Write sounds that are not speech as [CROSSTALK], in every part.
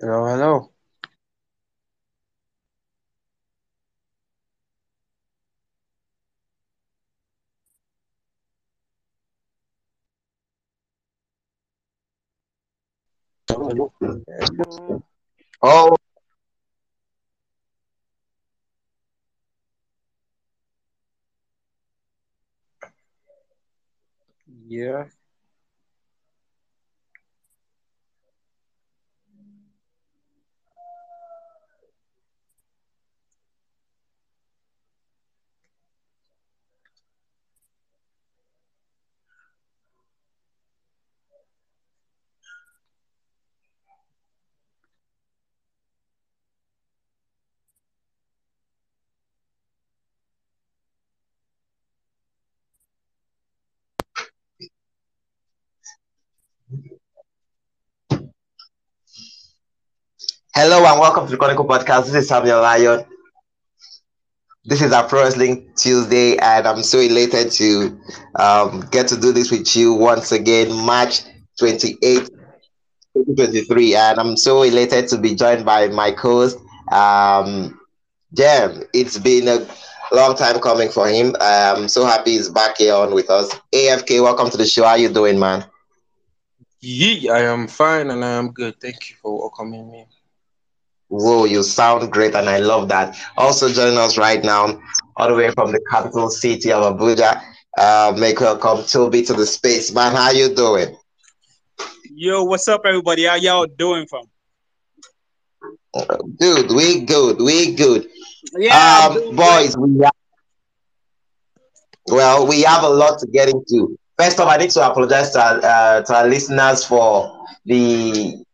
Hello, hello. Hello. Oh, Yeah. Hello and welcome to the Chronicle Podcast. This is Samuel Lion. This is our Pro Wrestling Tuesday, and I'm so elated to um, get to do this with you once again, March 28th, 2023. And I'm so elated to be joined by my co host, um, Jem. It's been a long time coming for him. I'm so happy he's back here on with us. AFK, welcome to the show. How you doing, man? Yeah, I am fine and I am good. Thank you for welcoming me. Whoa, you sound great, and I love that. Also joining us right now, all the way from the capital city of Abuja. Uh, make welcome Tobi to the space, man. How you doing? Yo, what's up, everybody? How y'all doing from? Dude, we good, we good. Yeah, Um, boys, we have, well, we have a lot to get into. First off, I need to apologize to our, uh, to our listeners for the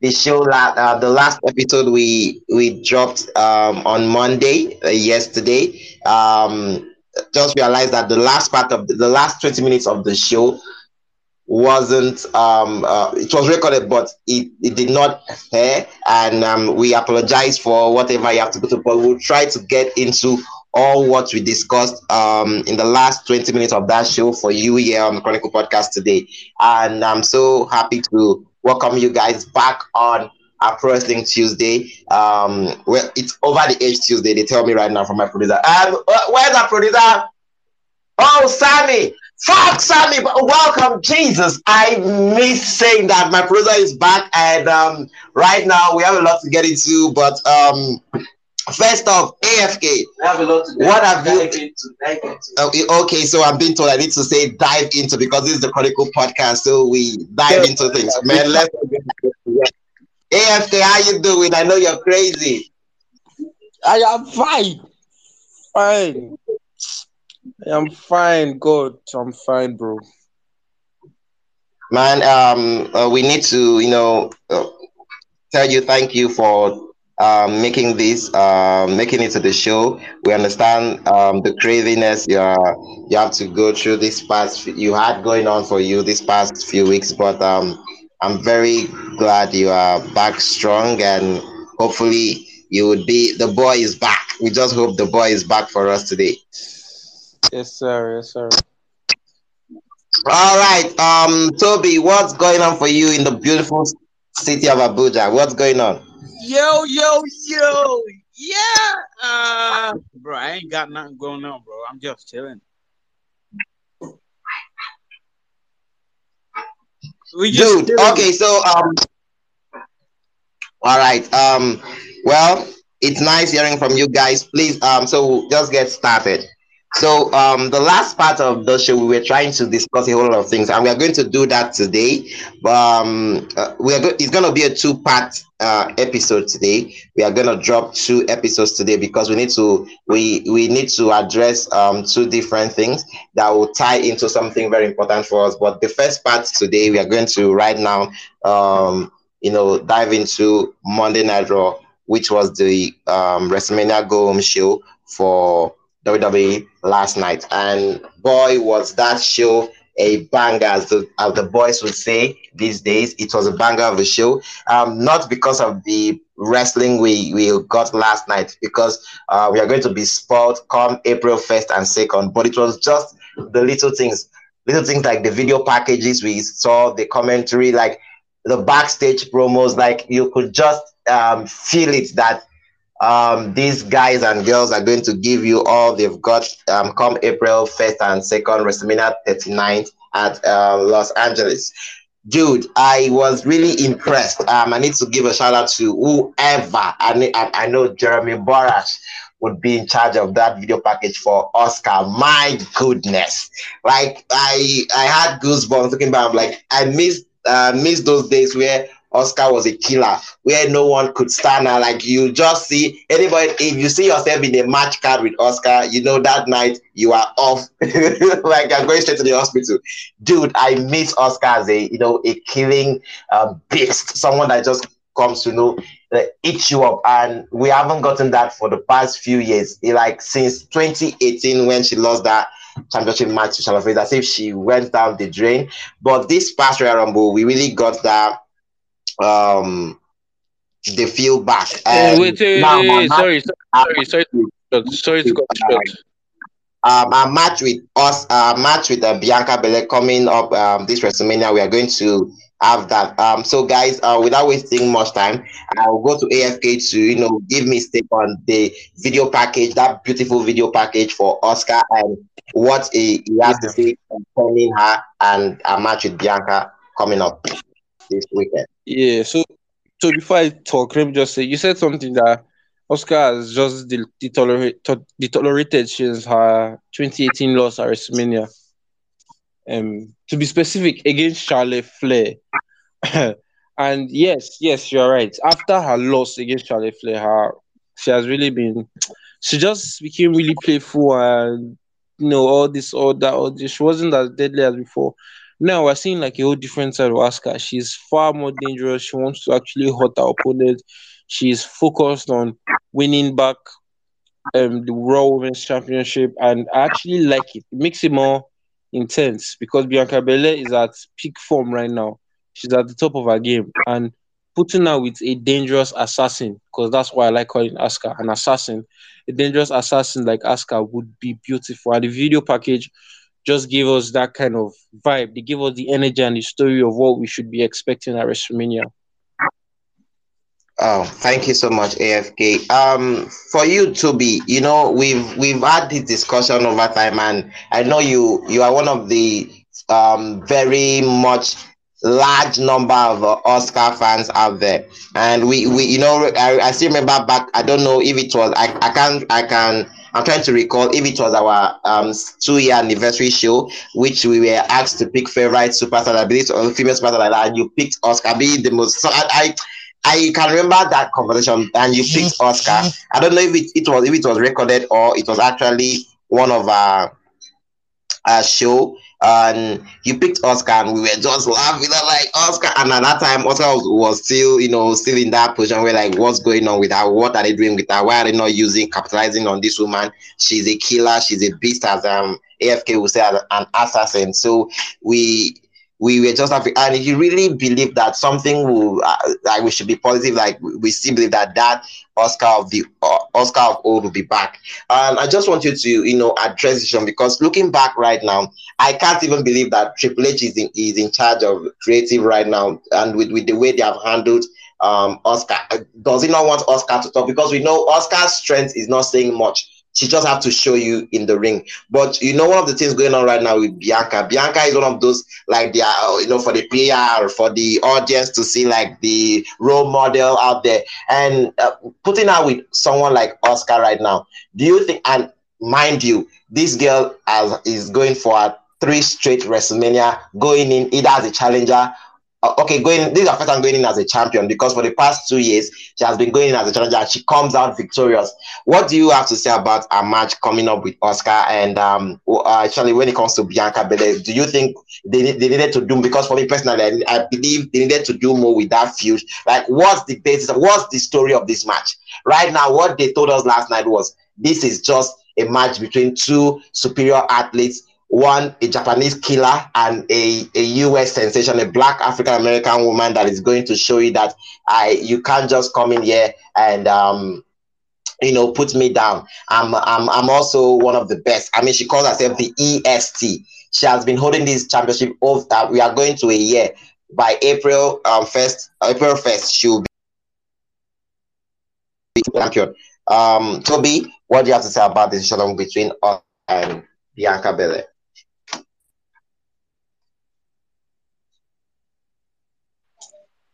the show la- uh, the last episode we we dropped um, on Monday uh, yesterday. Um, just realized that the last part of the, the last twenty minutes of the show wasn't um uh, it was recorded but it, it did not air and um, we apologize for whatever you have to go to but we'll try to get into all what we discussed um in the last 20 minutes of that show for you here on the chronicle podcast today and i'm so happy to welcome you guys back on Pro Wrestling Tuesday. Um, well, it's over the age Tuesday. They tell me right now from my producer. Um, uh, where's our producer? Oh, Sammy! Fuck Sammy! But welcome, Jesus! I miss saying that my producer is back, and um, right now we have a lot to get into. But um, first off, AFK. Have a lot to What have you- dive into, dive into. Okay, okay, so I'm being told I need to say dive into because this is the Chronicle podcast, so we dive into things. Man, let's AFK, how you doing? I know you're crazy. I am fine. Fine. I am fine. Good. I'm fine, bro. Man, um, uh, we need to, you know, uh, tell you thank you for um, making this, uh, making it to the show. We understand um, the craziness you are, you have to go through this past you had going on for you this past few weeks, but um, I'm very glad you are back strong and hopefully you would be the boy is back. We just hope the boy is back for us today. Yes, sir. Yes, sir. All right, um, Tobi, what's going on for you in the beautiful city of Abuja? What's going on? Yo, yo, yo, yeah. Uh, bro, I ain't got nothing going on, bro. I'm just chilling. We just Dude, chilling. okay, so um, all right, um, well, it's nice hearing from you guys. Please, um, so just get started. So um, the last part of the show, we were trying to discuss a whole lot of things, and we are going to do that today. Um, uh, we are go- it's going to be a two-part uh, episode today. We are going to drop two episodes today because we need to we we need to address um, two different things that will tie into something very important for us. But the first part today, we are going to right now, um, you know, dive into Monday Night Raw, which was the um, WrestleMania Go Home show for WWE last night, and boy, was that show a banger, as the, as the boys would say these days. It was a banger of a show, um, not because of the wrestling we, we got last night, because uh, we are going to be spoiled come April 1st and 2nd, but it was just the little things, little things like the video packages we saw, the commentary, like the backstage promos, like you could just um, feel it that um, these guys and girls are going to give you all they've got um, come April 1st and 2nd, WrestleMania 39 at uh, Los Angeles. Dude, I was really impressed. Um, I need to give a shout out to whoever. I, I, I know Jeremy Borash would be in charge of that video package for Asuka. My goodness. Like I I had goosebumps looking back. I'm like, I missed uh missed those days where Asuka was a killer, where no one could stand her. Like you just see anybody, if you see yourself in a match card with Asuka, you know that night you are off. [LAUGHS] like I'm going straight to the hospital. Dude, I miss Asuka as a you know a killing um, beast, someone that just comes to know uh, eat you up, and we haven't gotten that for the past few years. Like since 2018 when she lost that championship match to Charlotte Flair, as if she went down the drain. But this past Royal Rumble, we really got that um the feel back. Uh, And wait, wait, now wait, wait, sorry, sorry, sorry, sorry, to- sorry to cut short. um, our match with us, our match with uh, Bianca Belair coming up um, this WrestleMania. We are going to have that. Um, so guys, uh, without wasting much time, I'll go to AFK to you know give me stake on the video package, that beautiful video package for Asuka and what he, he has to say concerning her and a match with Bianca coming up this weekend. Yeah, so so before I talk, let me just say you said something that Asuka has just de- detolerate, to- since her 2018 loss at WrestleMania. Um, to be specific, against Charlotte Flair. [COUGHS] and yes, yes, you're right. After her loss against Charlotte Flair, her she has really been. She just became really playful and you know all this, all that, all this. She wasn't as deadly as before. Now we're seeing like a whole different side of Asuka. She's far more dangerous. She wants to actually hurt her opponent. She's focused on winning back um the Raw Women's Championship, and I actually like it. It makes it more intense because Bianca Belair is at peak form right now. She's at the top of her game, and putting her with a dangerous assassin, because that's why I like calling Asuka an assassin. A dangerous assassin like Asuka would be beautiful. And the video package just gave us that kind of vibe. They gave us the energy and the story of what we should be expecting at WrestleMania. Oh, thank you so much, AFK. Um, for you to be, you know, we've we've had this discussion over time, and I know you you are one of the um very much large number of uh, Asuka fans out there, and we we you know I, I still remember back. I don't know if it was I I can't I can. I'm trying to recall if it was our um two year anniversary show, which we were asked to pick favorite superstar, I believe, or female superstar like that, and you picked Asuka being the most. So I, I I can remember that conversation, and you picked Asuka. I don't know if it, it was if it was recorded or it was actually one of our our show. And you picked Asuka, and we were just laughing I'm like Asuka. And at that time, Asuka was, was still, you know, still in that position where like, what's going on with her? What are they doing with her? Why are they not using capitalizing on this woman? She's a killer. She's a beast, as um AFK would say, as an assassin. So we we were just having, and if you really believe that something will, uh, like we should be positive, like we- still believe that that Asuka of the uh, Asuka of old will be back. And I just want you to, you know, address this one because looking back right now, I can't even believe that Triple H is in, is in charge of creative right now, and with, with the way they have handled um Asuka. Uh, Does he not want Asuka to talk? Because we know Asuka's strength is not saying much. She just have to show you in the ring. But you know, one of the things going on right now with Bianca. Bianca is one of those like they are, you know, for the PR, for the audience to see like the role model out there, and uh, putting her with someone like Asuka right now. Do you think? And mind you, this girl has, is going for a three straight WrestleMania, going in either as a challenger. Uh, Okay, going. This is her first time going in as a champion because for the past two years she has been going in as a challenger. She comes out victorious. What do you have to say about a match coming up with Asuka and um uh, actually when it comes to Bianca Belair? Do you think they, they needed to do because for me personally, I, I believe they needed to do more with that feud. Like, what's the basis? Of, What's the story of this match? Right now, what they told us last night was this is just a match between two superior athletes. One, a Japanese killer, and a, a US sensation, a black African American woman that is going to show you that I you can't just come in here and um you know put me down. I'm I'm I'm also one of the best. I mean, she calls herself the EST. She has been holding this championship over that we are going to a year. by April um, first, April first, she'll be champion. Um, Tobi, what do you have to say about this showdown between us and Bianca Belair?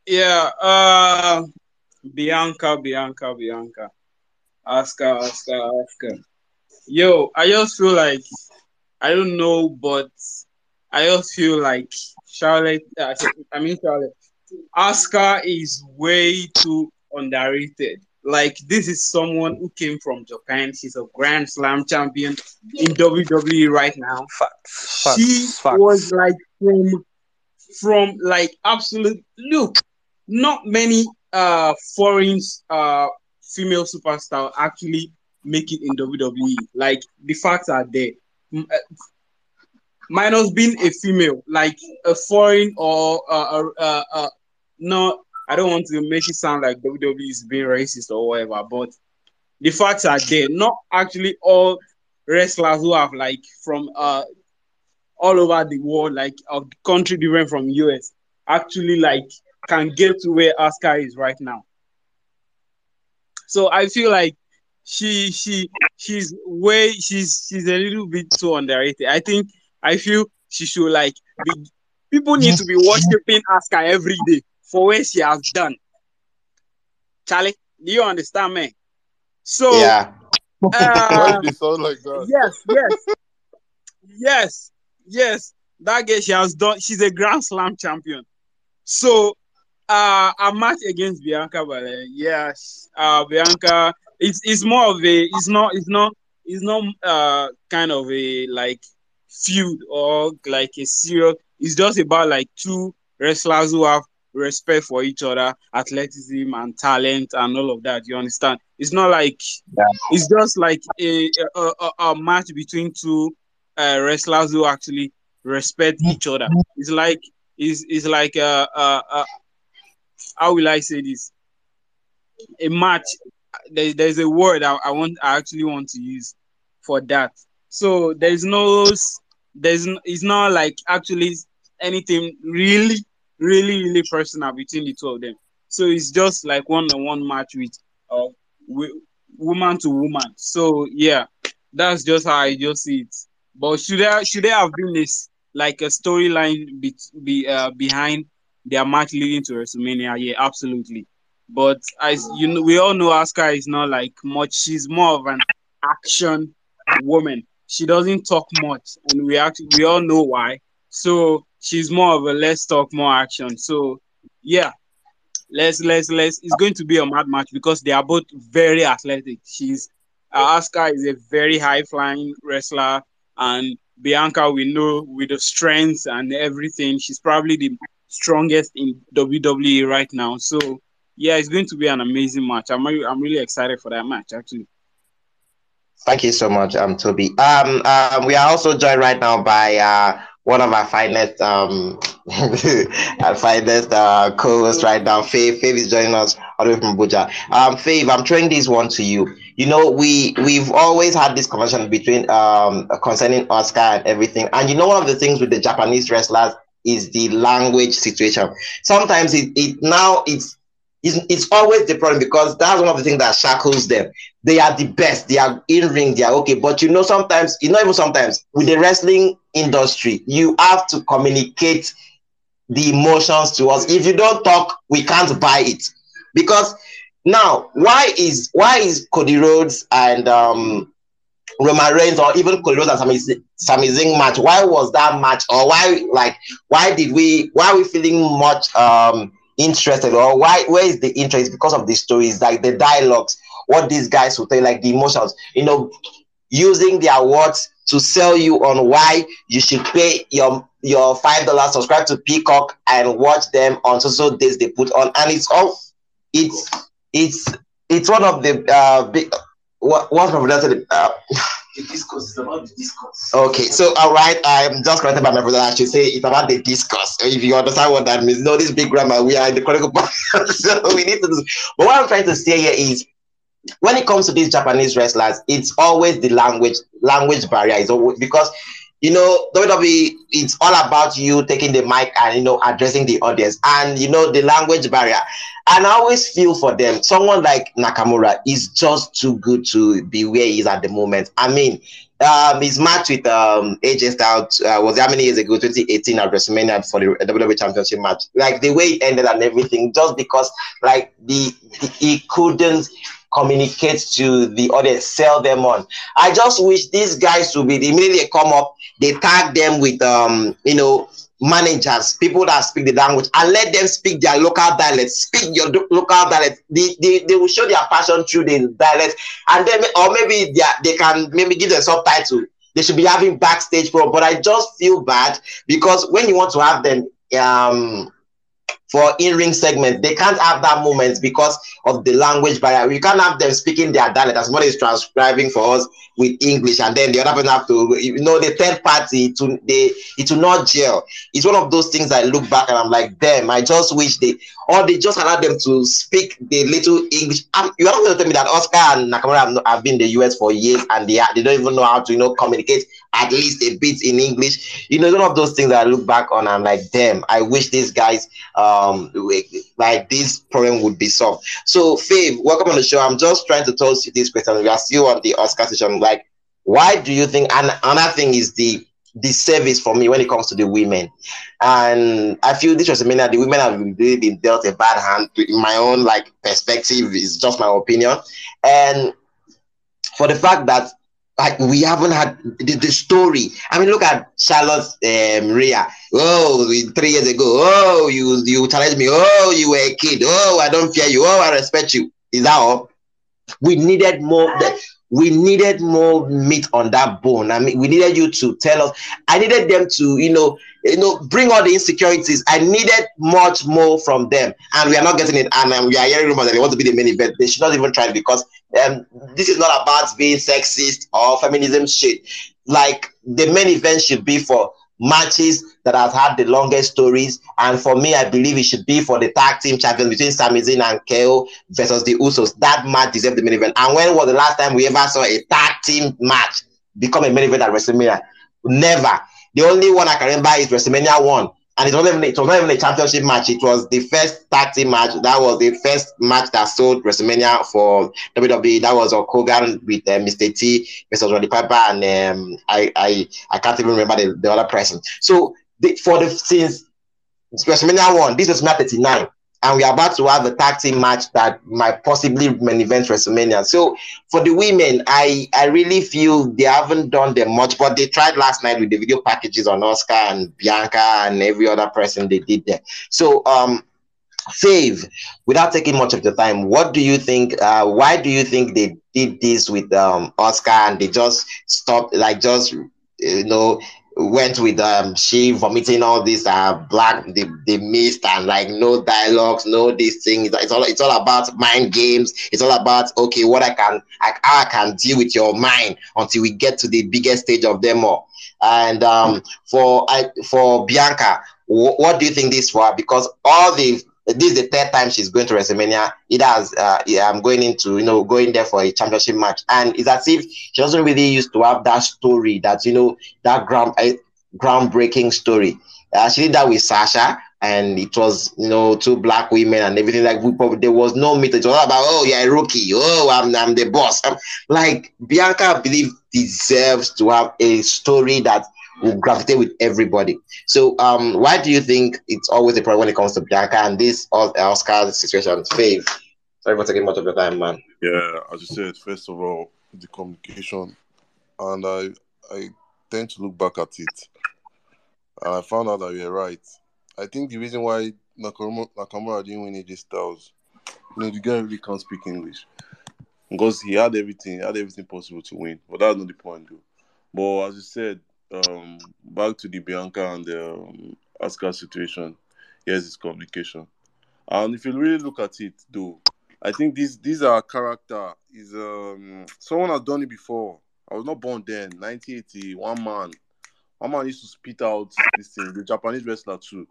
Yeah, uh, Bianca, Bianca, Bianca, Asuka, Asuka, Asuka. Yo, I just feel like I don't know, but I just feel like Charlotte. Uh, I mean Charlotte. Asuka is way too underrated. Like this is someone who came from Japan. She's a Grand Slam champion in WWE right now. Facts. she Facts. Facts. was like from from like absolute look. Not many uh foreign uh female superstar actually make it in WWE. Like the facts are there. Uh, Minus being a female, like a foreign or uh, uh, uh, uh no, I don't want to make it sound like WWE is being racist or whatever, but the facts are there. Not actually all wrestlers who have like from uh all over the world, like a country different from US, actually like can get to where Asuka is right now. So I feel like she she she's way she's she's a little bit too underrated. I think I feel she should like be people need to be worshiping Asuka every day for what she has done. Charlie, do you understand me? So Yeah, uh, sound like that? yes, yes, yes, yes. That girl, she has done. She's a Grand Slam champion. So, uh, a match against Bianca Belair. Yes, uh, Bianca. It's it's more of a. It's not. It's not. It's not. Uh, kind of a like feud or like a serious. It's just about like two wrestlers who have respect for each other, athleticism and talent and all of that. You understand? It's not like Yeah. it's just like a a, a, a match between two uh, wrestlers who actually respect each other. It's like it's, it's like uh, uh, how will I say this? A match. There, there's a word I, I want. I actually want to use for that. So there's no. There's. It's not like actually anything really, really, really personal between the two of them. So it's just like one-on-one match with uh, wi- woman to woman. So yeah, that's just how I just see it. But should there should there have been this like a storyline be, be uh, behind their match leading to WrestleMania? Yeah, absolutely. But as you know, we all know Asuka is not like much. She's more of an action woman. She doesn't talk much, and we actually we all know why. So she's more of a let's talk more action. So yeah, let's let's let's. It's going to be a mad match because they are both very athletic. She's uh, Asuka is a very high flying wrestler, and Bianca we know with the strength and everything. She's probably the strongest in WWE right now. So yeah, it's going to be an amazing match. I'm I'm really excited for that match actually. thank you so much, um, Tobi. Um, um, we are also joined right now by uh one of our finest um [LAUGHS] our finest uh co-hosts right now. Faith, Faith is joining us all the way from Buja. Um, Faith, I'm throwing this one to you. You know, we we've always had this conversation between um concerning Asuka and everything, and you know, one of the things with the Japanese wrestlers is the language situation. Sometimes it, it now it's it's, it's always the problem because that's one of the things that shackles them. They are the best. They are in ring. They are okay. But you know, sometimes, you know, even sometimes with the wrestling industry, you have to communicate the emotions to us. If you don't talk, we can't buy it. Because now, why is why is Cody Rhodes and um Roman Reigns or even Cody Rhodes and Sami, Sami Zayn match? Why was that match? Or why like why did we why are we feeling much um interested or why where is the interest because of the stories like the dialogues what these guys will tell like the emotions you know using their words to sell you on why you should pay your your five dollars subscribe to peacock and watch them on social days they put on and it's all it's it's it's one of the uh big what what from that uh, The discourse is about the discourse. Okay, so all right, I'm just corrected by my brother. I should say it's about the discourse. If you understand what that means, no, this big grammar. We are in the critical part, [LAUGHS] so we need to. Do, but what I'm trying to say here is, when it comes to these Japanese wrestlers, it's always the language language barrier. Is always because you know, WWE, it's all about you taking the mic and, you know, addressing the audience and, you know, the language barrier. And I always feel for them, someone like Nakamura is just too good to be where he is at the moment. I mean, um, his match with um, AJ Styles uh, was how many years ago? 2018 at WrestleMania for the WWE Championship match. Like the way it ended and everything, just because like the, the he couldn't communicate to the audience, sell them on. I just wish these guys would be immediately come up, they tag them with um, you know, managers, people that speak the language, and let them speak their local dialect. Speak your local dialect. They, they, they will show their passion through the dialect, and then or maybe they, they can maybe give them subtitle. They should be having backstage pro, but I just feel bad because when you want to have them um for in-ring segment, they can't have that moment because of the language barrier. We can't have them speaking their dialect as somebody is transcribing for us with English, and then the other person have to, you know, the third party to they it will not gel. It's one of those things I look back and I'm like, damn, I just wish they or they just allow them to speak the little English. Um, you're not going to tell me that Asuka and Nakamura have, have been in the US for years and they they don't even know how to you know communicate at least a bit in English. You know, one of those things that I look back on. I'm like, damn, I wish these guys um like this problem would be solved. So, Faith, welcome on the show. I'm just trying to toss you this question. We are still on the Asuka session. Like, why do you think? And another thing is the the service for me when it comes to the women. And I feel this was a minute the women have really been dealt a bad hand in my own like perspective, is just my opinion. And for the fact that like we haven't had the, the story. I mean, look at Charlotte um, Rhea. Oh, three years ago. Oh, you you challenged me. Oh, you were a kid. Oh, I don't fear you. Oh, I respect you. Is that all? We needed more. the- We needed more meat on that bone. I mean, we needed you to tell us. I needed them to, you know, you know, bring all the insecurities. I needed much more from them, and we are not getting it. And um, we are hearing rumors that they want to be the main event. They should not even try it because um, this is not about being sexist or feminism shit. Like the main event should be for matches that have had the longest stories. And for me, I believe it should be for the tag team champions between Sami Zayn and KO versus the Usos. That match deserves the main event. And when was the last time we ever saw a tag team match become a main event at WrestleMania? Never. The only one I can remember is WrestleMania 1. And it wasn't even, it was not even a championship match. It was the first tag team match. That was the first match that sold WrestleMania for WWE. That was Hogan with uh, Mr. T versus Roddy Piper, and um, I, I I can't even remember the, the other person. So the, for the since WrestleMania one, this was WrestleMania 39, and we are about to have a tag team match that might possibly main event WrestleMania. So for the women, I I really feel they haven't done them much, but they tried last night with the video packages on Asuka and Bianca and every other person they did there. So um. Fav, without taking much of the time, what do you think? Uh, why do you think they did this with um, Asuka and they just stopped, like just you know, went with um she vomiting all this uh black the, the mist and like no dialogues, no these things. It's all it's all about mind games. It's all about okay, what I can I, how I can deal with your mind until we get to the biggest stage of all. And um for I for Bianca, wh- what do you think this for? Because all the this is the third time she's going to WrestleMania. It has, uh, yeah, I'm going into, you know, going there for a championship match, and it's as if she doesn't really used to have that story, that you know, that ground, uh, groundbreaking story. Uh, she did that with Sasha, and it was, you know, two black women and everything. Like we probably, there was no meet. It was all about, oh, a rookie. Oh, I'm, I'm the boss. Um, like Bianca, I believe, deserves to have a story that will gravitate with everybody. So, um, why do you think it's always a problem when it comes to Bianca and this Os- Asuka situation? Fav. Sorry for taking much of your time, man. Yeah, as you said, first of all, the communication, and I I tend to look back at it, and I found out that you're right. I think the reason why Nakamura, Nakamura didn't win AJ Styles, you know, the guy really can't speak English because he had everything, he had everything possible to win, but that's not the point, though. But as you said, um, back to the Bianca and the um, Asuka situation, yes, it's communication, and if you really look at it, though. I think this these are character is um someone has done it before. I was not born then. 1980, one man, one man used to spit out this thing. The Japanese wrestler too.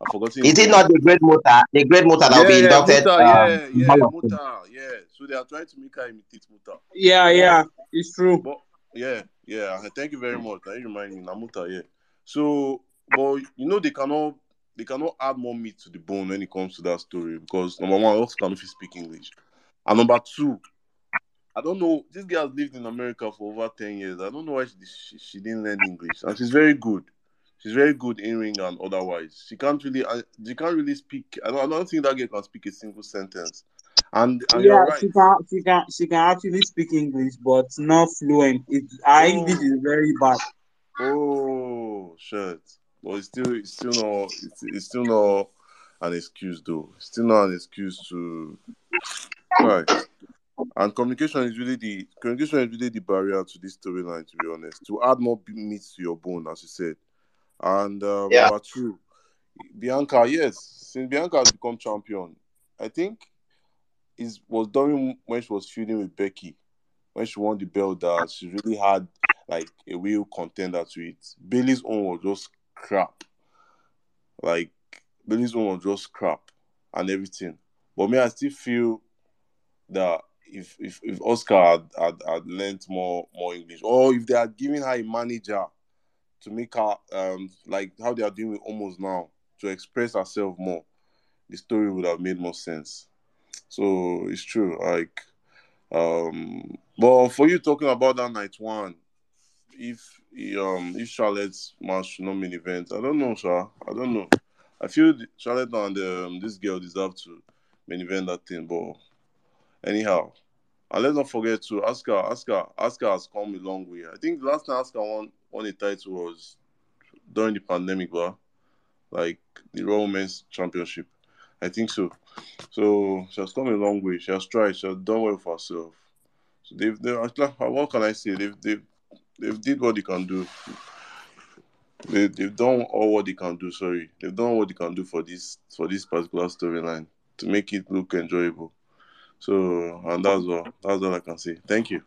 I forgot. his Is it not the great Muta? The great Muta that will be yeah, inducted. Muta, um, yeah, yeah, Hall? Muta, yeah. So they are trying to make her imitate Muta. Yeah, yeah, it's true. But yeah, Yeah, thank you very much. Now you remind me, Namuta. Yeah. So, but you know they cannot they cannot add more meat to the bone when it comes to that story because number one, also cannot speak English, and number two, I don't know. This girl has lived in America for over ten years. I don't know why she she, she didn't learn English, and she's very good. She's very good in ring and otherwise. She can't really uh, she can't really speak. I don't, I don't think that girl can speak a single sentence. And, and yeah, you're right. she can she can she can actually speak English, but not fluent. It her English is very bad. Oh shit! But it's still it's still not it's, it's still not an excuse though. It's still not an excuse to right. And communication is really the communication is really the barrier to this storyline. To be honest, to add more meat to your bone, as you said. And um, Yeah. number two, Bianca. Yes, since Bianca has become champion, I think it was during when she was feuding with Becky, when she won the belt that she really had like a real contender to it. Bayley's own was just crap. Like Bayley's own was just crap and everything. But me, I still feel that if if, if Asuka had, had, had learned more more English, or if they had given her a manager to make her um like how they are doing with Omos now to express herself more, the story would have made more sense. So it's true. Like um but for you talking about that night one, if um if Charlotte's match not main event, I don't know, sir. I don't know. I feel Charlotte and um, this girl deserve to main event that thing, but anyhow. And let's not forget to Asuka. Asuka, Asuka has come a long way. I think last time Asuka won won a title was during the pandemic, but like the Raw Women's Championship. I think so. So she has come a long way. She has tried. She has done well for herself. So they've, they what can I say? They've, they've, they've did what they can do. They, they've done all what they can do. Sorry, they've done what they can do for this for this particular storyline to make it look enjoyable. So, and that's all. That's all I can say. Thank you.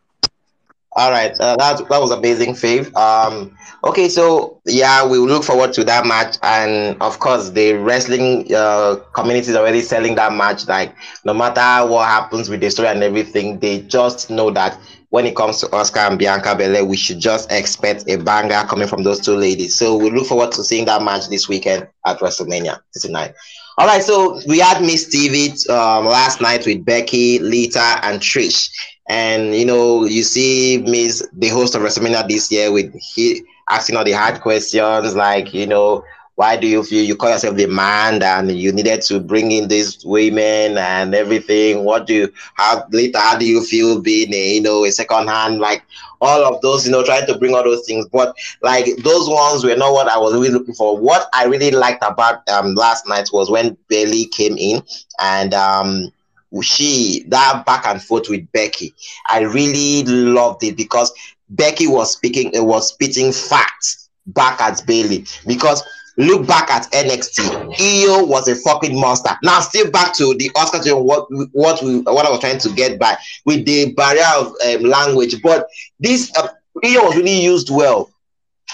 All right, uh, that that was amazing, Fav. Um, okay, so yeah, we look forward to that match, and of course, the wrestling uh, community is already selling that match. Like, no matter what happens with the story and everything, they just know that when it comes to Asuka and Bianca Belair, we should just expect a banger coming from those two ladies. So we look forward to seeing that match this weekend at WrestleMania 69. All right, so we had Miz TV um, last night with Becky, Lita, and Trish. And you know, you see Miz the host of WrestleMania this year with he asking all the hard questions like, you know, why do you feel you call yourself the man and you needed to bring in these women and everything? What do you how later how do you feel being a you know a second hand like all of those, you know, trying to bring all those things. But like those ones were not what I was really looking for. What I really liked about um last night was when Bayley came in and um she that back and forth with Becky. I really loved it because Becky was speaking, it was spitting facts back at Bayley. Because look back at NXT, Io was a fucking monster. Now, still back to the Asuka what what we what I was trying to get by with the barrier of um, language, but this uh, Io was really used well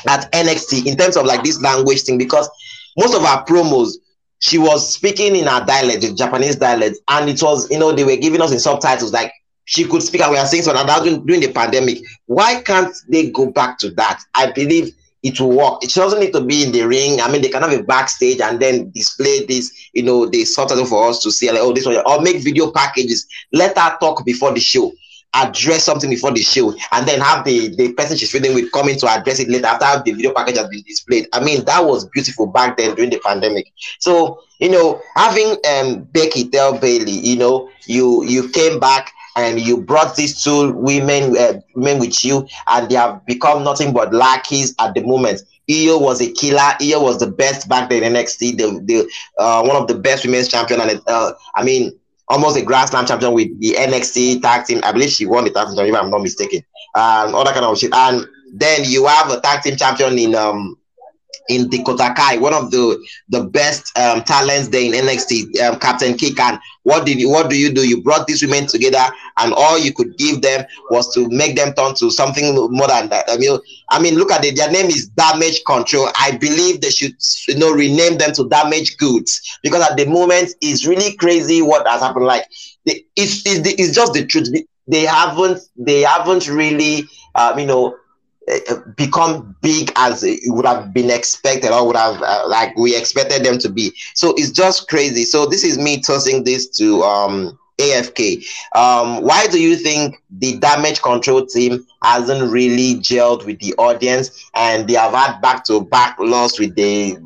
at NXT in terms of like this language thing because most of our promos she was speaking in our dialect, the Japanese dialect, and it was, you know, they were giving us in subtitles like she could speak and we are saying so now during, during the pandemic. Why can't they go back to that? I believe it will work. It doesn't need to be in the ring. I mean, they can have a backstage and then display this, you know, the subtitle for us to see, like, oh, this one, or make video packages. Let her talk before the show address something before the show and then have the the person she's feeling with coming to address it later after the video package has been displayed i mean that was beautiful back then during the pandemic so you know having um becky tell bayley you know you you came back and you brought these two women uh, with you and they have become nothing but lackeys at the moment Io was a killer. Io was the best back then in NXT. The, the uh, one of the best women's champion, and uh, I mean, almost a Grand Slam champion with the NXT tag team. I believe she won the tag team, if I'm not mistaken. Um, all that kind of shit. And then you have a tag team champion in um in Dakota Kai, one of the the best um, talents there in NXT, um, Captain Kick. And what did you what do you do? You brought these women together, and all you could give them was to make them turn to something more than that. I mean, I mean, look at it. Their name is Damage Control. I believe they should, you know, rename them to Damage Goods because at the moment it's really crazy what has happened. Like, it's, it's, it's just the truth. They haven't they haven't really, um, you know, become big as it would have been expected or would have uh, like we expected them to be. So it's just crazy. So this is me tossing this to um AFK. Um, why do you think the damage control team hasn't really gelled with the audience and they have had back to back loss with the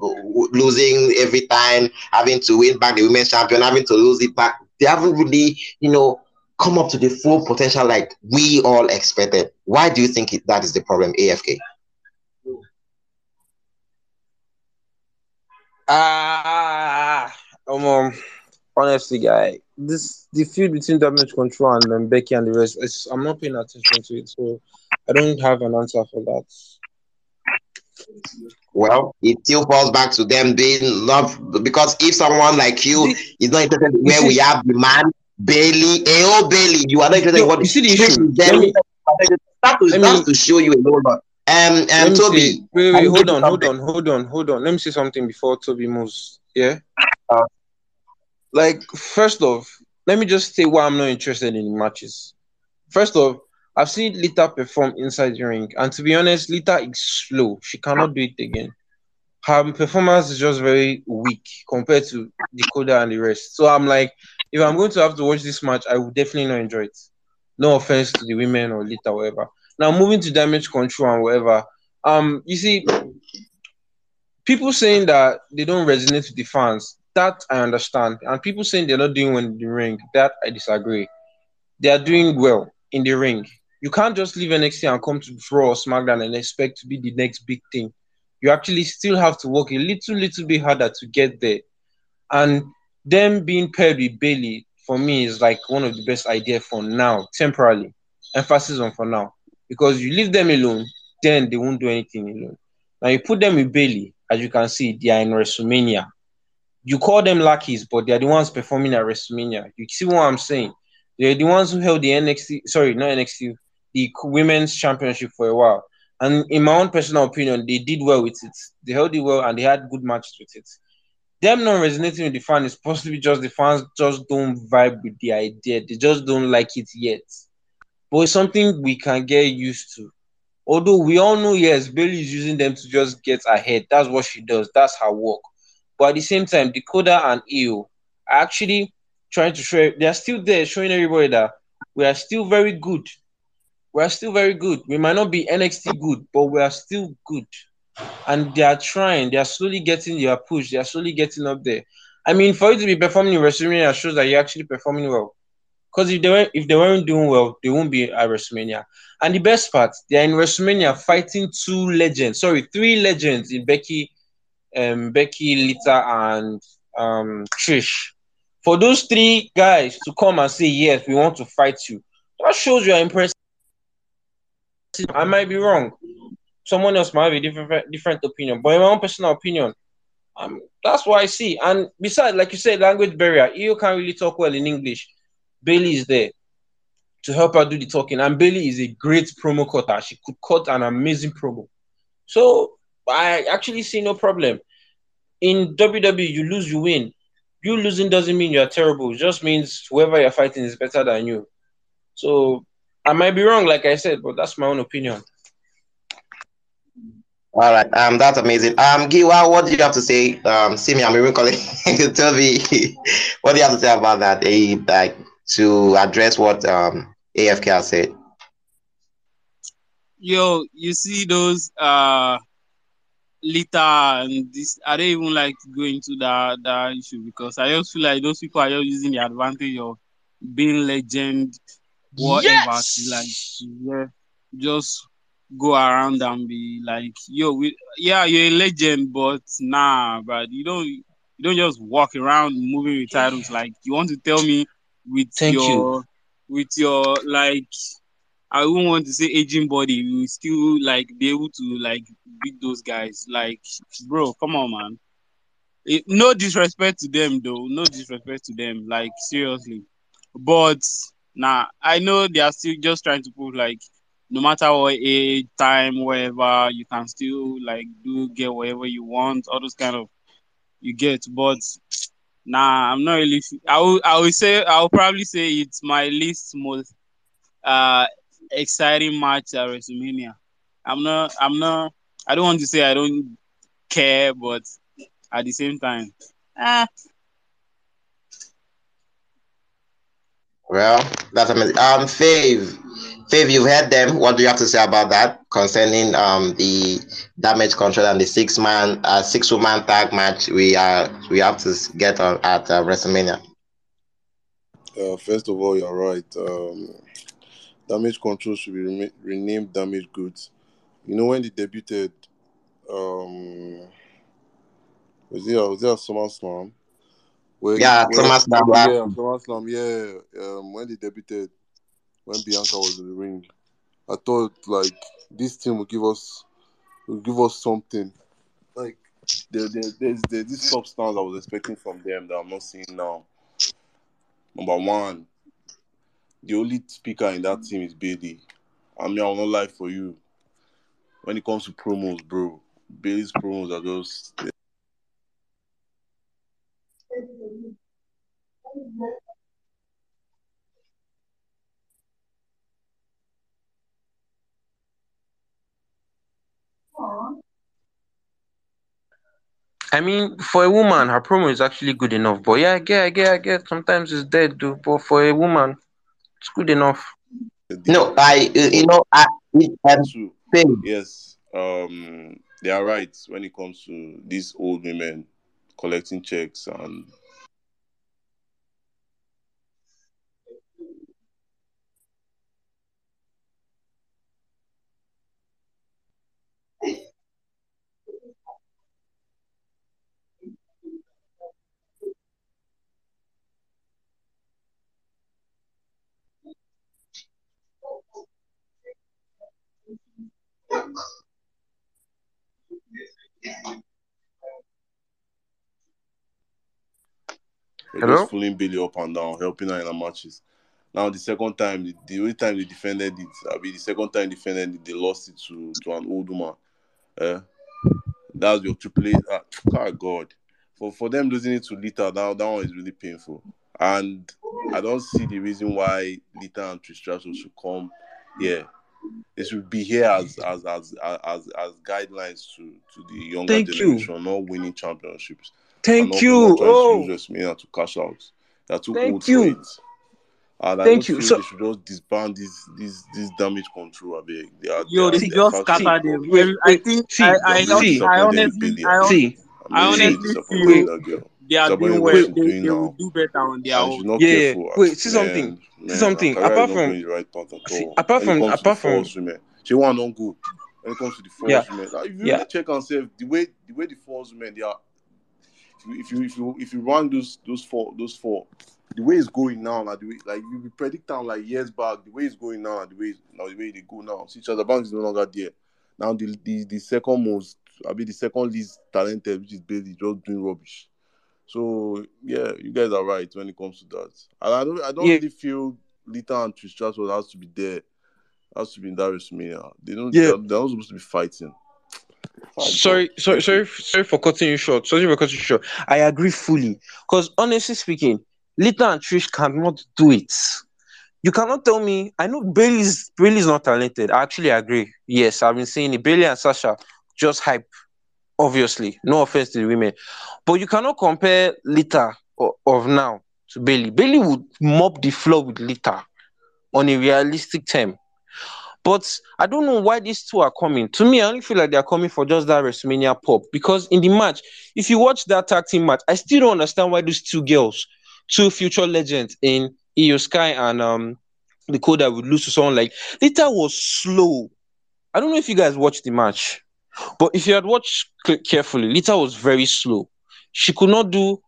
losing every time, having to win back the women's champion, having to lose it back? They haven't really, you know, come up to the full potential like we all expected. Why do you think it, that is the problem, AFK? Ah, um, um, honestly, guy, this the feud between damage control and um, Becky and the rest. Is, I'm not paying attention to it, so I don't have an answer for that. Well, it still falls back to them being love because if someone like you is not interested in where we have the man Bayley, oh Bayley, you are not interested in what you see the issue. Let me, that to, show you a whole lot. Um, um, Tobi, say, wait, wait, hold on, hold on, hold on, hold on. Let me say something before Tobi moves. Yeah. Uh. like first off, let me just say why I'm not interested in matches. First off, I've seen Lita perform inside the ring, and to be honest, Lita is slow. She cannot do it again. Her performance is just very weak compared to Dakota and the rest. So I'm like, if I'm going to have to watch this match, I will definitely not enjoy it. No offense to the women or Lita, or whatever. Now moving to damage control and whatever. Um, you see, people saying that they don't resonate with the fans, that I understand. And people saying they're not doing well in the ring, that I disagree. They are doing well in the ring. You can't just leave NXT and come to Raw or SmackDown and expect to be the next big thing. You actually still have to work a little, little bit harder to get there. And them being paired with Bayley, for me, is like one of the best ideas for now, temporarily. Emphasis on for now. Because you leave them alone, then they won't do anything alone. Now you put them with Bayley, as you can see, they are in WrestleMania. You call them lackeys, but they are the ones performing at WrestleMania. You see what I'm saying? They're the ones who held the NXT, sorry, not NXT, the women's championship for a while. And in my own personal opinion, they did well with it. They held it well and they had good matches with it. Them not resonating with the fan is possibly just the fans just don't vibe with the idea. They just don't like it yet. But it's something we can get used to. Although we all know, yes, Bayley is using them to just get ahead. That's what she does. That's her work. But at the same time, Dakota and Io are actually trying to show they are still there, showing everybody that we are still very good. We are still very good. We might not be NXT good, but we are still good. And they are trying, they are slowly getting their push, they are slowly getting up there. I mean, for you to be performing in WrestleMania shows that you're actually performing well. Because if they weren't if they weren't doing well, they won't be at WrestleMania. And the best part, they are in WrestleMania fighting two legends, sorry, three legends in Becky, um, Becky, Lita, and um Trish. For those three guys to come and say yes, we want to fight you, that shows you are impressive. I might be wrong. Someone else might have a different different opinion, but in my own personal opinion, um, that's what I see. And besides, like you said, language barrier. Io can't really talk well in English. Bayley is there to help her do the talking, and Bayley is a great promo cutter. She could cut an amazing promo. So I actually see no problem. In WWE, you lose, you win. You losing doesn't mean you're terrible. It just means whoever you're fighting is better than you. So I might be wrong, like I said, but that's my own opinion. All right, um, that's amazing. Um, Giwa, what do you have to say? Um, see me, I'm even calling. [LAUGHS] Tell me, [LAUGHS] what do you have to say about that? A like to address what um AFK has said. Yo, you see those uh Lita and this I don't even like going to go into that that issue because I just feel like those people are just using the advantage of being legend, whatever to like yeah, just go around and be like, yo, we, yeah, you're a legend, but nah, but you don't you don't just walk around moving with titles like you want to tell me with Thank your you. with your like I wouldn't want to say aging body, you still like be able to like beat those guys. Like, bro, come on, man. It, no disrespect to them, though. No disrespect to them. Like, seriously. But nah, I know they are still just trying to prove like no matter what age, time, whatever, you can still like do get whatever you want, all those kind of you get. But nah, I'm not really. I will. I will say. I will probably say it's my least most uh exciting match at WrestleMania. I'm not. I'm not. I don't want to say I don't care, but at the same time, ah, Well, that's amazing. Um, Fav, Fav, you've heard them. What do you have to say about that concerning um the damage control and the six man, uh, six woman tag match we are we have to get on at uh, WrestleMania? Uh, first of all, you're right. Um, damage control should be rema- renamed damage goods. You know when they debuted, um, was it was it a SummerSlam? Where, Yeah, where, SummerSlam. yeah, Yeah. SummerSlam, yeah. Um, when they debuted, when Bianca was in the ring, I thought like this team will give us will give us something. Like there, there, there's, there's this substance I was expecting from them that I'm not seeing now. Number one, the only speaker in that team is Bayley. I mean, I will not lie for you. When it comes to promos, bro, Bayley's promos are just I mean, for a woman, her promo is actually good enough. But yeah, I get, I get, I get. Sometimes it's dead, though. But for a woman, it's good enough. No, I uh, you know I um, True. Fav, Yes, um, they are right when it comes to these old women collecting checks and Hello? just fooling Bayley up and down, helping her in her matches. Now the second time, the, the only time they defended it, I mean the second time they defended it, they lost it to, to an old woman. Eh? That's your triple A. Ah, oh God. For for them losing it to Lita, that, that one is really painful. And I don't see the reason why Lita and Trish Stratus should come here. They should be here as as as as, as guidelines to, to the younger Thank you. generation, not winning championships. And Thank not, you. Oh, to use WrestleMania to cash out. They're too Thank old you. for it. And I Thank just you. feel So- they should just disband this this this damage control. I beg. They are, yo, they they are, See, they just scatter them. God. wait, I think See, I I, I'm see, I disappointed honestly I, hon- see. I'm I really, See, really honestly feel they are Disappointed doing well. what They, doing they will do better on their And own. yeah, yeah. careful. Wait, see something. Man, See something. Apart from, right see, apart from, comes to the apart from, women, she want don't go. When it comes to the yeah, women, like, if you yeah. really check and say the way the way the false women they are if you if you if you, run those those four those four the way it's going now like the way like you predict them like years back the way it's going now the way now the way they go now. See Chelsea Bank is no longer there. Now the the, the second most I mean the second least talented which is Bayley just doing rubbish. So yeah you guys are right when it comes to that. And I don't I don't Yeah, really feel Lita and Trish Stratus has to be there has to be in that WrestleMania. They don't yeah. they're, they're not supposed to be fighting Sorry, sorry, sorry, sorry for cutting you short. Sorry for cutting you short. I agree fully. Because honestly speaking, Lita and Trish cannot do it. You cannot tell me. I know Bayley's Bayley's not talented. I actually agree. Yes, I've been saying it. Bayley and Sasha just hype. Obviously, no offense to the women, but you cannot compare Lita o- of now to Bayley. Bayley would mop the floor with Lita on a realistic term. But I don't know why these two are coming. To me, I only feel like they're coming for just that WrestleMania pop. Because in the match, if you watch that tag team match, I still don't understand why these two girls, two future legends in Iyo Sky and um Dakota would lose to someone like Lita was slow. I don't know if you guys watched the match, but if you had watched carefully, Lita was very slow. She could not do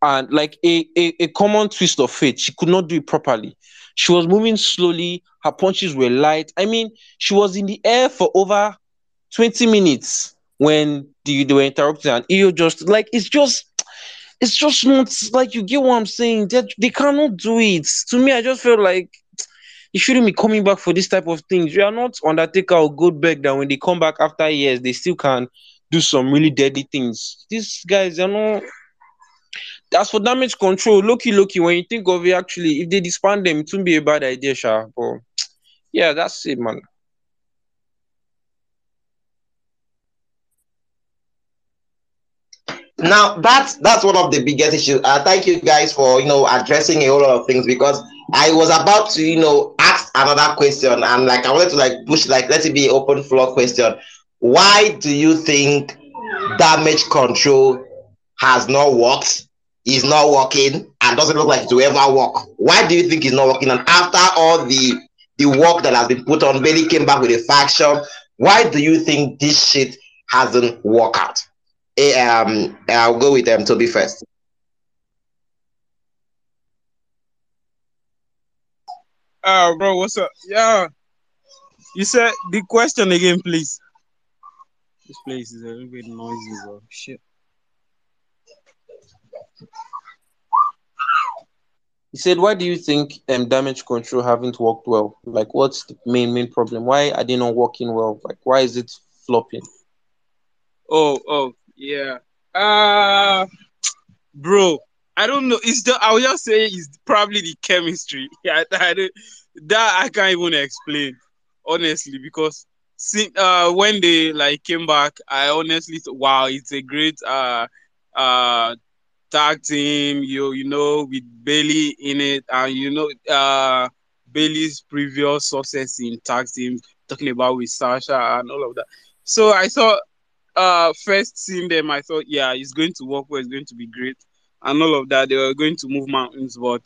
and like a, a, a common twist of fate. She could not do it properly. She was moving slowly. Her punches were light. I mean, she was in the air for over 20 minutes when the, they were interrupted, and Iyo just like it's just it's just not like you get what I'm saying. They, they cannot do it. To me, I just feel like you shouldn't be coming back for this type of things. You are not Undertaker or Goldberg that when they come back after years, they still can do some really deadly things. These guys are not. As for damage control, Lucky, lucky. when you think of it, actually, if they disband them, it wouldn't be a bad idea, Sha. But yeah, that's it, man. Now that's that's one of the biggest issues. Uh, thank you guys for you know addressing a whole lot of things because I was about to you know ask another question and like I wanted to like push like let it be open floor question. Why do you think damage control has not worked is not working and doesn't look like it will ever work. Why do you think it's not working? And after all the the work that has been put on, Bayley came back with a faction. Why do you think this shit hasn't worked out? Eh, um, I'll go with them. Tobi first. Uh, bro, what's up? Yeah. You said the question again, please. This place is a little bit noisy, bro. Shit. He said, "Why do you think um, damage control haven't worked well? Like, what's the main main problem? Why are they not working well? Like, why is it flopping?" Oh, oh, yeah. Uh bro, I don't know. It's the I will just say it's probably the chemistry. [LAUGHS] Yeah, I, don't- that I can't even explain honestly because since uh when they like came back, I honestly wow, it's a great uh uh tag team. You you know with Bayley in it, and you know uh Bayley's previous success in tag team, talking about with Sasha and all of that. So I thought uh first seeing them, I thought, yeah, it's going to work well, it's going to be great, and all of that. They were going to move mountains, but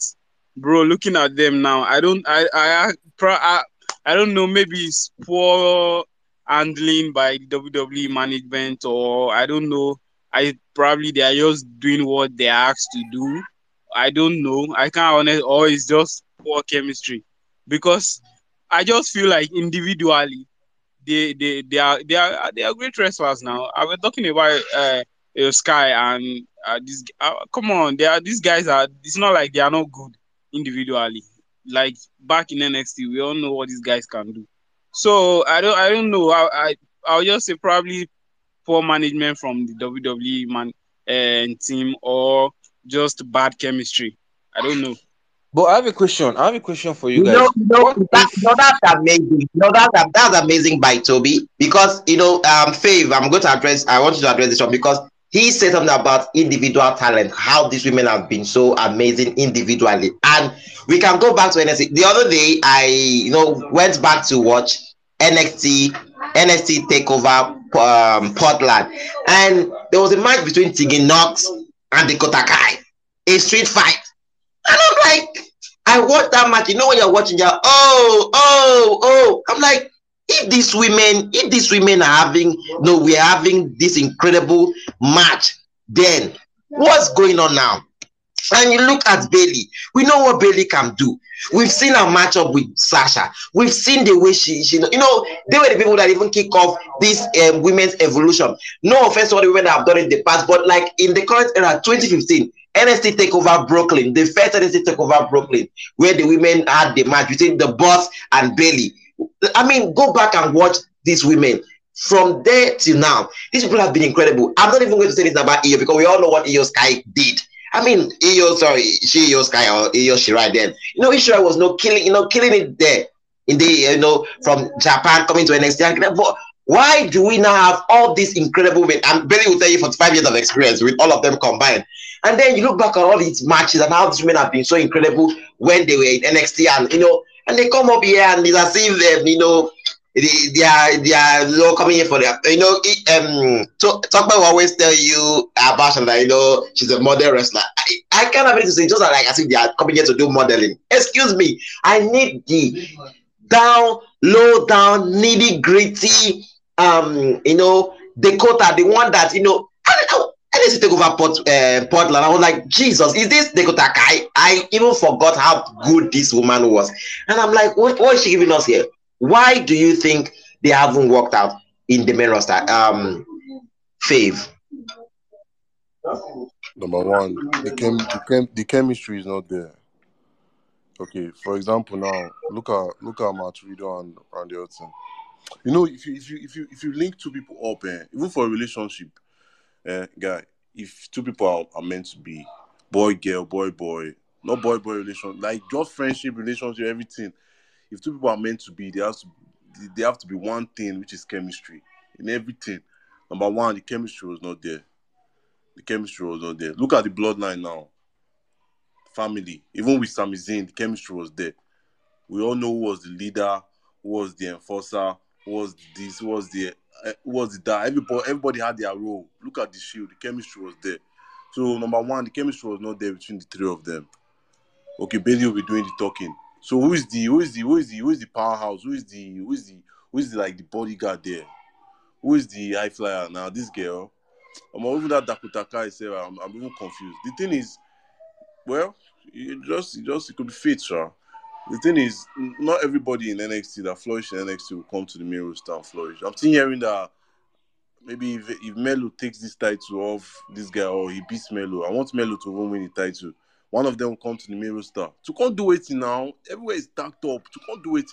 bro, looking at them now, I don't, I, I, I, I don't know. Maybe it's poor handling by WWE management, or I don't know. I probably they are just doing what they are asked to do. I don't know. I can't honest, or it's just poor chemistry, because I just feel like individually they they they are they are they are great wrestlers now. I was talking about uh, uh Sky and uh, this. Uh, come on, they are these guys are. It's not like they are not good individually. Like back in NXT, we all know what these guys can do. So I don't I don't know. I I I'll just say probably poor management from the WWE man and team or just bad chemistry. I don't know. But I have a question. I have a question for you You guys. know, you know, that, if you that's amazing. You know that's that's amazing by Tobi because you know, um, Fav. I'm going to address. I want you to address this one because he said something about individual talent, how these women have been so amazing individually, and we can go back to NXT. The other day, I you know went back to watch NXT NXT Takeover um, Portland, and there was a match between Tegan Nox and Dakota Kai, a street fight, and I'm like. I watched that match. You know when you're watching, you're oh, oh, oh. I'm like, if these women, if these women are having, no, we're having this incredible match, then what's going on now? And you look at Bayley. We know what Bayley can do. We've seen her match up with Sasha. We've seen the way she, she you know, they were the people that even kick off this um, women's evolution. No offense to the women have done in the past, but like in the current era, 2015, NXT Takeover Brooklyn, the first NXT Takeover Brooklyn, where the women had the match between the boss and Bayley. I mean, go back and watch these women. From there till now, these people have been incredible. I'm not even going to say this about Iyo because we all know what Iyo Sky did. I mean, Iyo, sorry, she Iyo Sky or Iyo Shirai then. You know, Shirai was no killing, you know, killing it there in the, you know, from Japan coming to NXT. But why do we now have all these incredible women? And Billy will tell you 45 years of experience with all of them combined. And then you look back at all these matches and how these women have been so incredible when they were in NXT and you know, and they come up here and it's as if them, you know, they, are they are you coming here for their you know it, um so Talkman will always tell you about that you know she's a model wrestler. I, I can't have it to say just like I if they are coming here to do modeling. Excuse me, I need the down, low down, nitty gritty, um, you know, Dakota, the one that you know. I, I, I need to take over Port, uh, Portland. I was like, Jesus, is this Dakota Kai? I even forgot how good this woman was. And I'm like, what, what is she giving us here? Why do you think they haven't worked out in the main roster? Um, Fav. Number one, the chem, the, chem, the chemistry is not there. Okay, for example, now look at look at Matt Riddle and Randy Orton. You know, if you if you if you if you link two people up, eh, even for a relationship, eh, guy, if two people are, are meant to be boy girl, boy boy, not boy boy relation, like just friendship, relationship, everything. If two people are meant to be, they have to they have to be one thing, which is chemistry in everything. Number one, the chemistry was not there. the chemistry was not there. Look at the bloodline now. Family, even with Sami Zayn, the chemistry was there. We all know who was the leader, who was the enforcer, who was this, who was the uh, who was the that. Everybody, everybody had their role. Look at the shield, the chemistry was there. So number one, the chemistry was not there between the three of them. Okay, Bayley will be doing the talking. So who is the who is the who is the who is the powerhouse? Who is the who is the who is the like the bodyguard there? Who is the high flyer now? This girl. I'm even that Dakota Kai I'm, I'm even confused. The thing is, well, it just it just it could be fate. The thing is, not everybody in NXT that flourish in NXT will come to the main roster and flourish. I'm still hearing that maybe if, if Melo takes this title off this guy or he beats Melo, I want Melo to win the title. One of them will come to the main roster. To can't do it now. Everywhere is stacked up. To can't do it.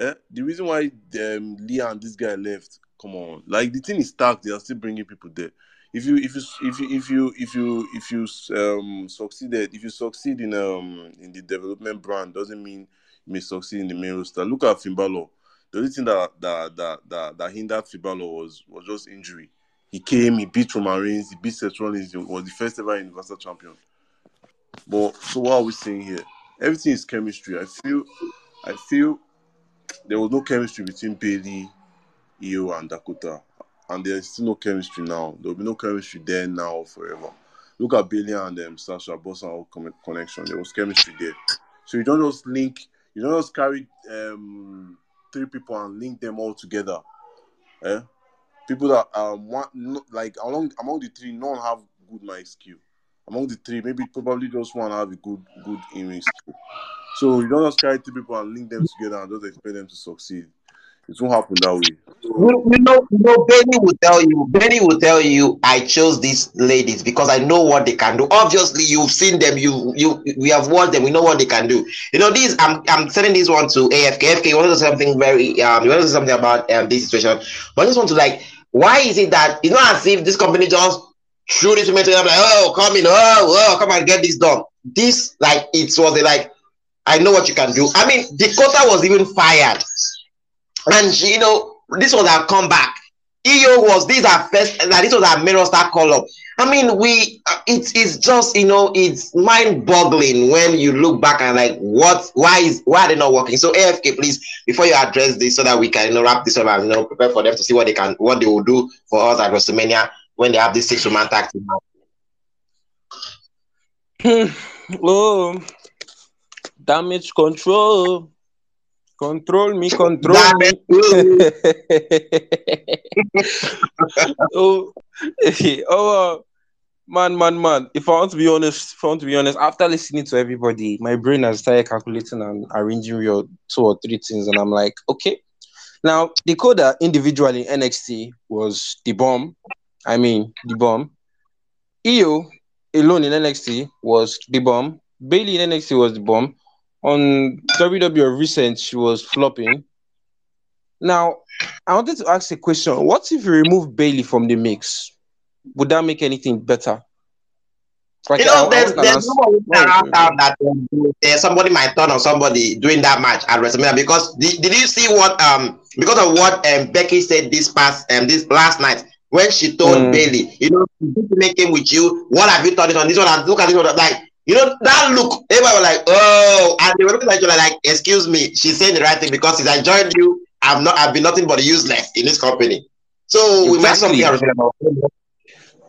Eh? The reason why um, Leah and this guy left, come on, like the thing is stacked. They are still bringing people there. If you if you if you if you if you if you um succeeded if you succeed in um in the development brand doesn't mean you may succeed in the main roster. Look at Finn Balor. The only thing that that that that, that hindered Finn Balor was was just injury. He came, he beat Roman Reigns, he beat Seth Rollins, he was the first ever Universal Champion. But so what are we saying here? Everything is chemistry. I feel I feel there was no chemistry between Bayley, Iyo, and Dakota. And there's still no chemistry now. There will be no chemistry there now or forever. Look at Bayley and um, Sasha Boss and com- connection. There was chemistry there. So you don't just link, you don't just carry um, three people and link them all together. Eh? People that um want like along among the three, none have good mic skill. Among the three, maybe probably just one have a good good skill. So you don't just carry three people and link them together and just expect them to succeed. It won't happen that way. So, You, know, you know, Benny will tell you, Benny will tell you, I chose these ladies because I know what they can do. Obviously, you've seen them, you you we have watched them, we know what they can do. You know, these I'm I'm sending this one to AFK. AFK, you want to say something very um you want to say something about um this situation, but I just want to like, why is it that it's not as if this company just threw this women together like, oh come in, oh, oh come and get this done. This like it was a, like I know what you can do. I mean, Dakota was even fired. And she, you know, this was our comeback. EO was this our first like this was our mirror star call up. I mean, we uh, it's it's just you know it's mind boggling when you look back and like what why is why are they not working? So AFK, please before you address this so that we can you know wrap this up and you know prepare for them to see what they can what they will do for us at WrestleMania when they have this six woman tag team. oh, damage control. Control me, control me. [LAUGHS] oh, [LAUGHS] oh, man, man, man. If I want to be honest, if I want to be honest, after listening to everybody, my brain has started calculating and arranging your two or three things, and I'm like, okay. Now, Dakota individually NXT was the bomb. I mean, the bomb. Iyo alone in NXT was the bomb. Bayley in NXT was the bomb. On WWE recent, she was flopping. Now, I wanted to ask a question. What if you remove Bayley from the mix? Would that make anything better? Like, You know, I there's there's no around that there's somebody might turn on somebody doing that match at WrestleMania because did, did you see what um because of what um Becky said this past um this last night when she told Mm. Bayley, you know, making with you, what have you done it on this one and look at this one like you know that look everybody was like oh and they were looking at each other like excuse me she's saying the right thing because since I joined you I've not I've been nothing but useless in this company so we might Exactly. something at WrestleMania.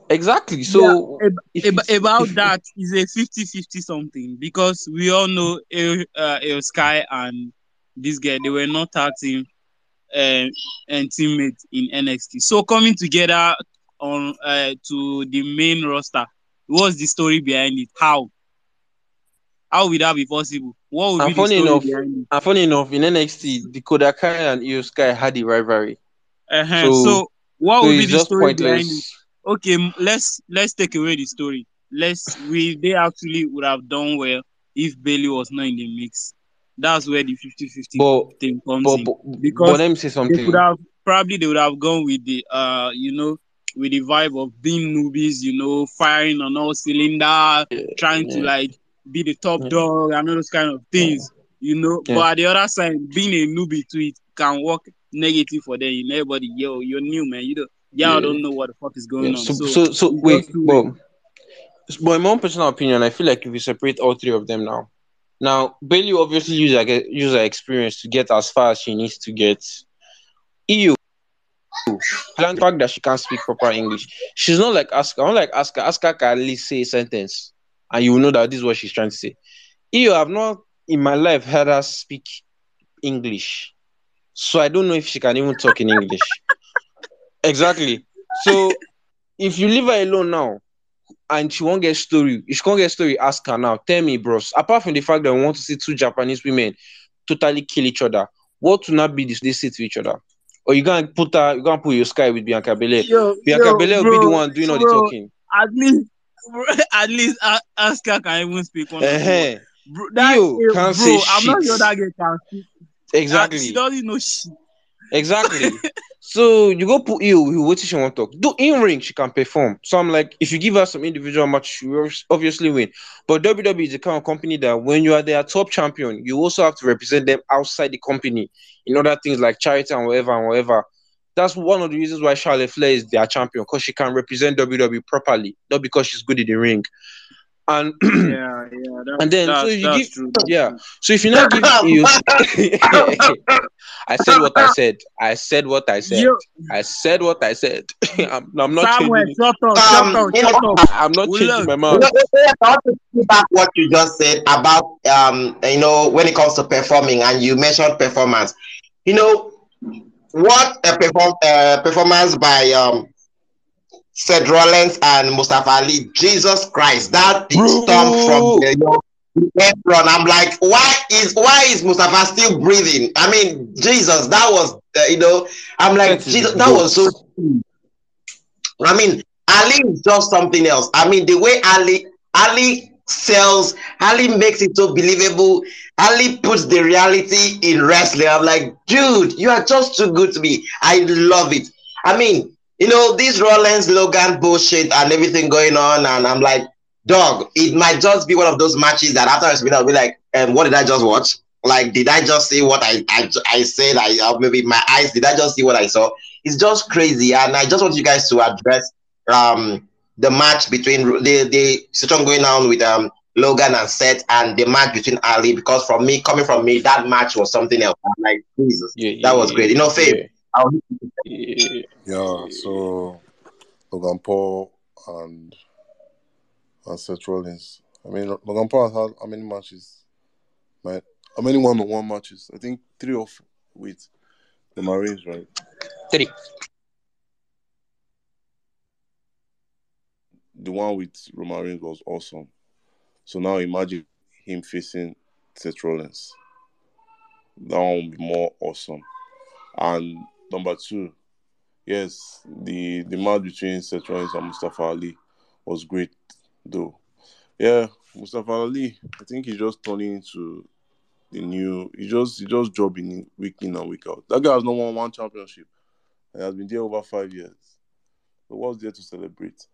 Exactly. So, Ab- ab- about that is a 50-50 something because we all know El, uh, El Sky and this guy they were not tag uh, and teammates in NXT. So coming together on uh, to the main roster, what's the story behind it? How? How would that be possible? What would And be the funny story enough, and funny enough, in NXT, Dakota Kai and Iyo Sky had the rivalry. Uh-huh. So- So, what so would be the story behind it? okay let's let's take away the story let's we they actually would have done well if bayley was not in the mix that's where the 50-50 thing comes but, in Because but let me say they something. could have probably they would have gone with the uh you know with the vibe of being newbies you know firing on all cylinder trying to like be the top Yeah. dog and all those kind of things you know Yeah. but at the other side being a newbie to it can work negative for them you know everybody yo you're new man you don't y'all Yeah. don't know what the fuck is going Yeah, on. so, So, so, so, wait, but, but in my own personal opinion, I feel like if you separate all three of them now, now Bayley obviously use her ge- use her experience to get as far as she needs to get. EU, the fact that she can't speak proper English, she's not like Asuka. Not like Asuka. Asuka can at least say a sentence, and you will know that this is what she's trying to say. EU, I've not in my life heard her speak English, so I don't know if she can even talk in English. Exactly. So if you leave her alone now and she won't get story, if she can't get story, ask her now. Tell me, bros. Apart from the fact that we want to see two Japanese women totally kill each other, what will not be this they say to each other? Or you gonna put her, you gonna put your sky with Bianca Belair. Yo, Bianca yo, Belair will be the one doing all the talking. At least, bro, [LAUGHS] at least A- Asuka can even speak one. Uh-huh. Bro, that, Yo, can't bro, say I'm not sure that girl can speak. Uh, Exactly. she doesn't know shit. Exactly. [LAUGHS] so you go put you who what she want to talk. Do in ring she can perform. So I'm like, if you give her some individual match, she will obviously win. But WWE is the kind of company that when you are their top champion, you also have to represent them outside the company in other things like charity and whatever and whatever. That's one of the reasons why Charlotte Flair is their champion because she can represent WWE properly, not because she's good in the ring. And [CLEARS THROAT] Yeah, yeah. That, And then, so that's, you give- true. yeah. true. so if you [LAUGHS] not give [LAUGHS] you, I said what I said. I said what I said. Yo, I said what I said. I'm, I'm not Samuel, changing. shut up, Um, shut up, shut up. I'm not We changing look- my You mouth. know, I want to feedback what you just said about um, you know, when it comes to performing, and you mentioned performance. You know, what a perform uh, performance by um Seth Rollins and Mustafa Ali. Jesus Christ, that big stomp from the, the apron. I'm like, why is why is Mustafa still breathing? I mean, Jesus, that was uh, you know, I'm like, Jesus, that was so. I mean, Ali is just something else. I mean, the way Ali Ali sells, Ali makes it so believable. Ali puts the reality in wrestling. I'm like, dude, you are just too good to me. I love it. I mean, you know, this Rollins Logan bullshit and everything going on, and I'm like, dog, it might just be one of those matches that after it's been, I'll be like, um, what did I just watch? Like, did I just see what I I, I said? I uh, maybe my eyes. Did I just see what I saw? It's just crazy, and I just want you guys to address um the match between the the situation going on with um Logan and Seth and the match between Ali because from me coming from me that match was something else. I'm like Jesus, Yeah, that yeah, was great. You know, Faith, yeah, I'll- yeah. Yeah, so Logan Paul and and Seth Rollins. I mean, Logan Paul has had how many matches? Right? How many one-on-one matches? I think three or four with the Marines, right? Three. The one with Roman Reigns was awesome. So now imagine him facing Seth Rollins. That one will be more awesome. And number two, yes, the the match between Seth Rollins and Mustafa Ali was great, though. Yeah, Mustafa Ali, I think he's just turning into the new. He just he just in, week in and week out. That guy has not won one championship. He has been there over five years. So what's there to celebrate?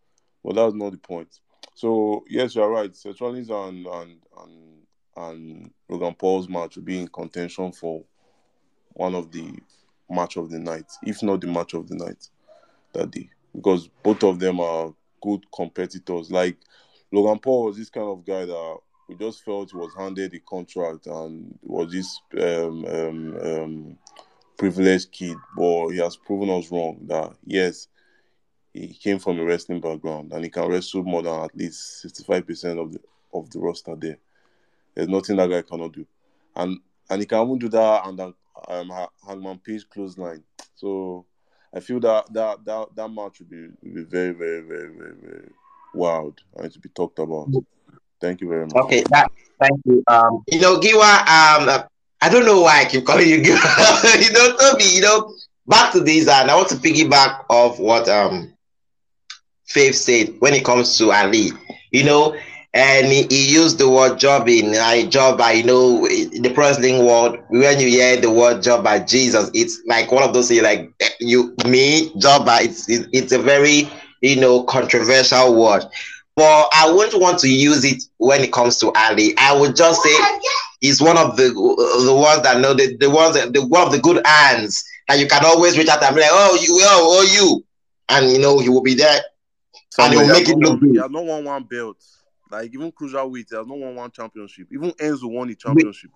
But that's not the point. So yes, you're right. Seth Rollins and and and and Logan Paul's match will be in contention for one of the match of the night, if not the match of the night that day, because both of them are good competitors. Like Logan Paul was this kind of guy that we just felt was handed a contract and was this um, um, um, privileged kid, but he has proven us wrong. That yes, he came from a wrestling background and he can wrestle more than at least sixty-five percent of the of the roster there. There's nothing that guy cannot do, and and he can even do that and then um, Ha- Hangman Page clothesline. So I feel that that that that match will be be very very very very very wild and to be talked about. Thank you very much. okay, that thank you. Um, you know, Giwa, um, I don't know why I keep calling you Giwa. [LAUGHS] you know, Tobi, you know, back to this, and I want to piggyback off what um Faith said when it comes to Ali. You know, and he, he used the word "job" jobbing. I job I know in the wrestling world. When you hear the word job by Jesus, it's like one of those things like you me job by it's it's, it's a very you know controversial word. But I wouldn't want to use it when it comes to Ali. I would just say he's one of the the ones that know the, the ones that the one of the good hands that you can always reach out and be like, oh you oh, oh you and you know he will be there. Samuel, will he will make it look good. has not won one belt. Like even cruiserweight, he has not won one championship. Even Enzo won the championship.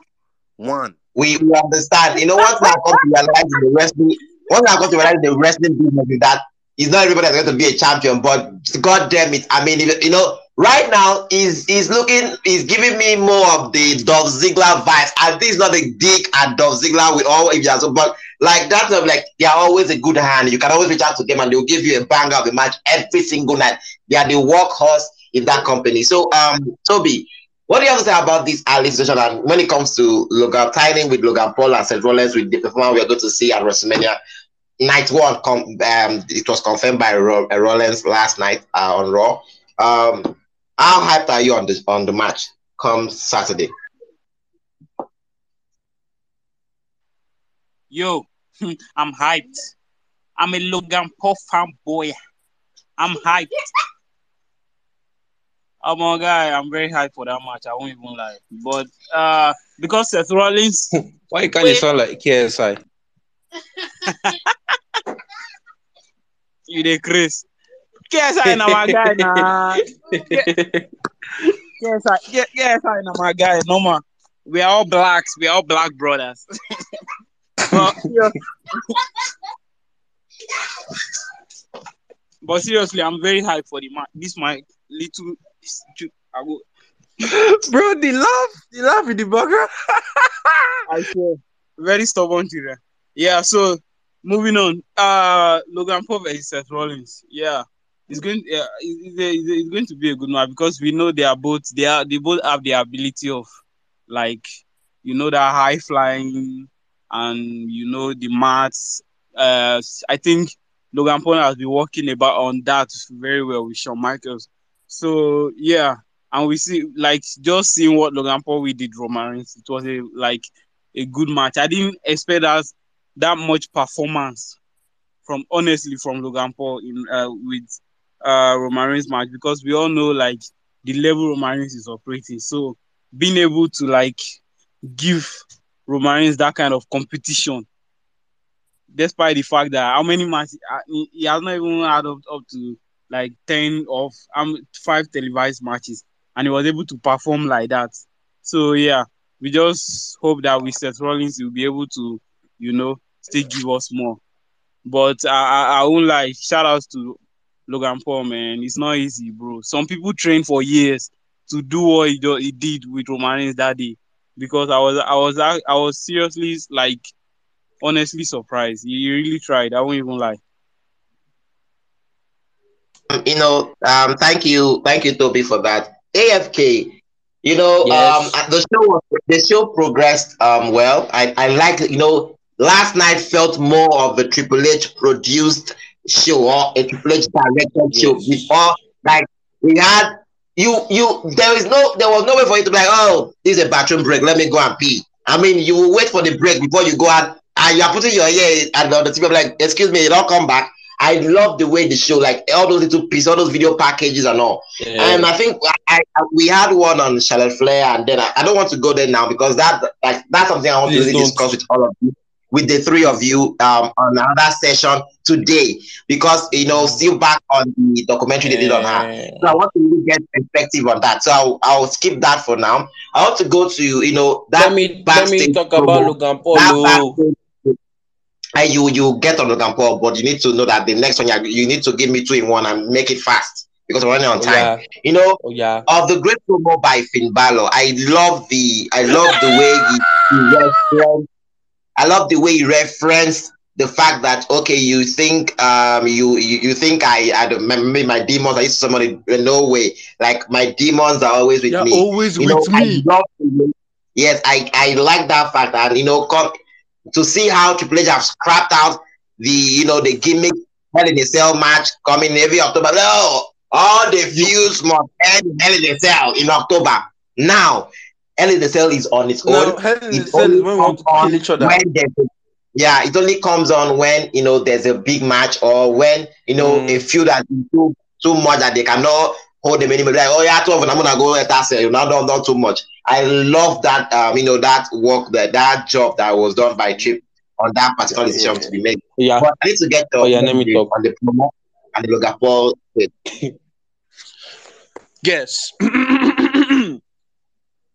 One. We, we understand. You know, once I come to realize in the wrestling, once I come to realize the wrestling business is that it's not everybody that's going to be a champion, but god damn it. I mean, you know, right now he's he's looking, he's giving me more of the Dolph Ziggler vibes. And this is not a dig at Dolph Ziggler with all if you but like that's of like they are always a good hand. You can always reach out to them and they'll give you a banger of a match every single night. They are the workhorse in that company. So um Tobi, what do you have to say about this early situation? And when it comes to Logan timing with Logan Paul and Seth Rollins with the performance we are going to see at WrestleMania night one, com- um, it was confirmed by Ro- uh, Rollins last night uh, on Raw. Um, how hyped are you on the on the match come Saturday? Yo, [LAUGHS] I'm hyped. I'm a Logan Paul fanboy. I'm hyped. Oh my guy. I'm very hyped for that match. I won't even lie. But uh because Seth Rollins [LAUGHS] Why can't you sound like KSI? [LAUGHS] you the Chris. KSI na my guy nah. KSI, KSI na my guy. No man. We are all blacks. We are all black brothers. [LAUGHS] but, but seriously, I'm very hyped for the match. This my little I [LAUGHS] Bro, the laugh, the laugh in the background. [LAUGHS] I swear. Very stubborn children. Yeah, so moving on. Uh Logan Paul versus Seth Rollins. Yeah. It's going yeah, it's, it's, it's going to be a good match because we know they are both they are they both have the ability of like you know that high flying and you know the maths. Uh I think Logan Paul has been working about on that very well with Shawn Michaels. So yeah, and we see like just seeing what Logan Paul we did Roman It was a like a good match. I didn't expect that that much performance from honestly from Logan Paul in uh, with uh Roman Reigns match because we all know like the level Roman is operating. So being able to like give Roman that kind of competition, despite the fact that how many matches he, he has not even had up, up to like ten of um five televised matches, and he was able to perform like that. So yeah, we just hope that with Seth Rollins he'll be able to, you know, still give us more. But I, I, I won't lie, shout outs to Logan Paul, man. It's not easy, bro. Some people train for years to do what he, do, he did with Roman Reigns that day. Because I was I was I was seriously like honestly surprised. He really tried. I won't even lie. You know, um, thank you, thank you, Tobi, for that. AFK, you know, Yes. um, the show the show progressed um well. I I like you know last night felt more of a Triple H produced show or a Triple H directed show before like we had you you there is no there was no way for you to be like oh this is a bathroom break let me go and pee. I mean you will wait for the break before you go out and you are putting your ear and the TV like excuse me you don't come back. I love the way the show like all those little pieces all those video packages and all. And I think I, I we had one on Charlotte Flair, and then I, I don't want to go there now because that like that's something I want Please to really don't. discuss with all of you, with the three of you, um, on another session today because you know still back on the documentary they did on her. So I want to really get perspective on that. So I'll, I'll skip that for now. I want to go to you know that let me let me talk about promo. Logan Paul. That backstage- and you you get on Logan Paul, but you need to know that the next one you, you need to give me two in one and make it fast because we're running on Oh, time. yeah, You know, oh yeah. of the great promo by Finn Balor. I love the I love the way he, he referenced. I love the way he referenced the fact that okay, you think um you you, you think I I don't- maybe my demons. I used to somebody no way. Like my demons are always with You're me. always You with know, I me. love the way- yes, I I like that fact, and you know, come to see how Triple H have scrapped out the you know the gimmick Hell in a Cell match coming every October. No, all the feuds must end in Hell in a Cell in October. Now, Hell in a Cell is on its No, own. hell in It cell is when we want comes to on kill each other. when a, yeah, it only comes on when you know there's a big match or when you know Mm. a feud has been too too much that they cannot hold them anymore. Like, oh yeah, 12 and I'm gonna go let us say you now don't not too much. I love that um, you know, that work that that job that was done by Chip on that particular decision to be made. Yeah. But I need to get your Oh, yeah, let me the- talk. on the promo. and the Logan Paul. [LAUGHS] Yes. [CLEARS THROAT]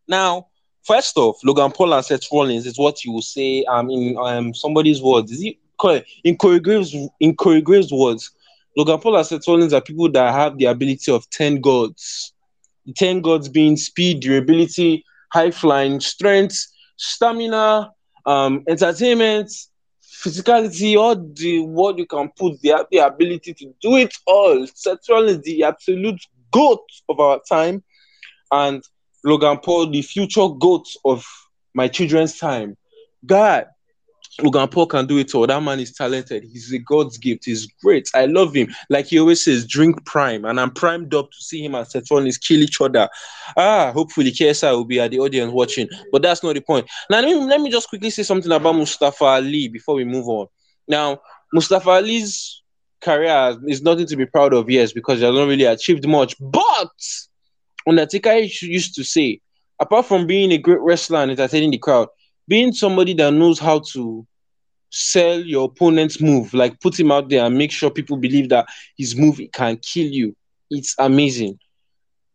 now, first off, Logan Paul and Seth Rollins is what you will say um, in um, somebody's words. Is it? In Corey Graves, in Corey Graves' words, Logan Paul and Seth Rollins are people that have the ability of 10 gods. The 10 gods being speed, durability, high flying, strength, stamina, um, entertainment, physicality, all the what you can put, they have the ability to do it all. Seth Rollins, the absolute goat of our time, and Logan Paul, the future goat of my children's time. God, Logan Paul can do it all. That man is talented. He's a God's gift. He's great. I love him. Like he always says, drink prime. And I'm primed up to see him and Seth Rollins kill each other. Ah, hopefully KSI will be at the audience watching. But that's not the point. Now, let me, let me just quickly say something about Mustafa Ali before we move on. Now, Mustafa Ali's career is nothing to be proud of, yes, because he has not really achieved much. But Undertaker used to say, apart from being a great wrestler and entertaining the crowd, being somebody that knows how to sell your opponent's move, like put him out there and make sure people believe that his move can kill you. It's amazing.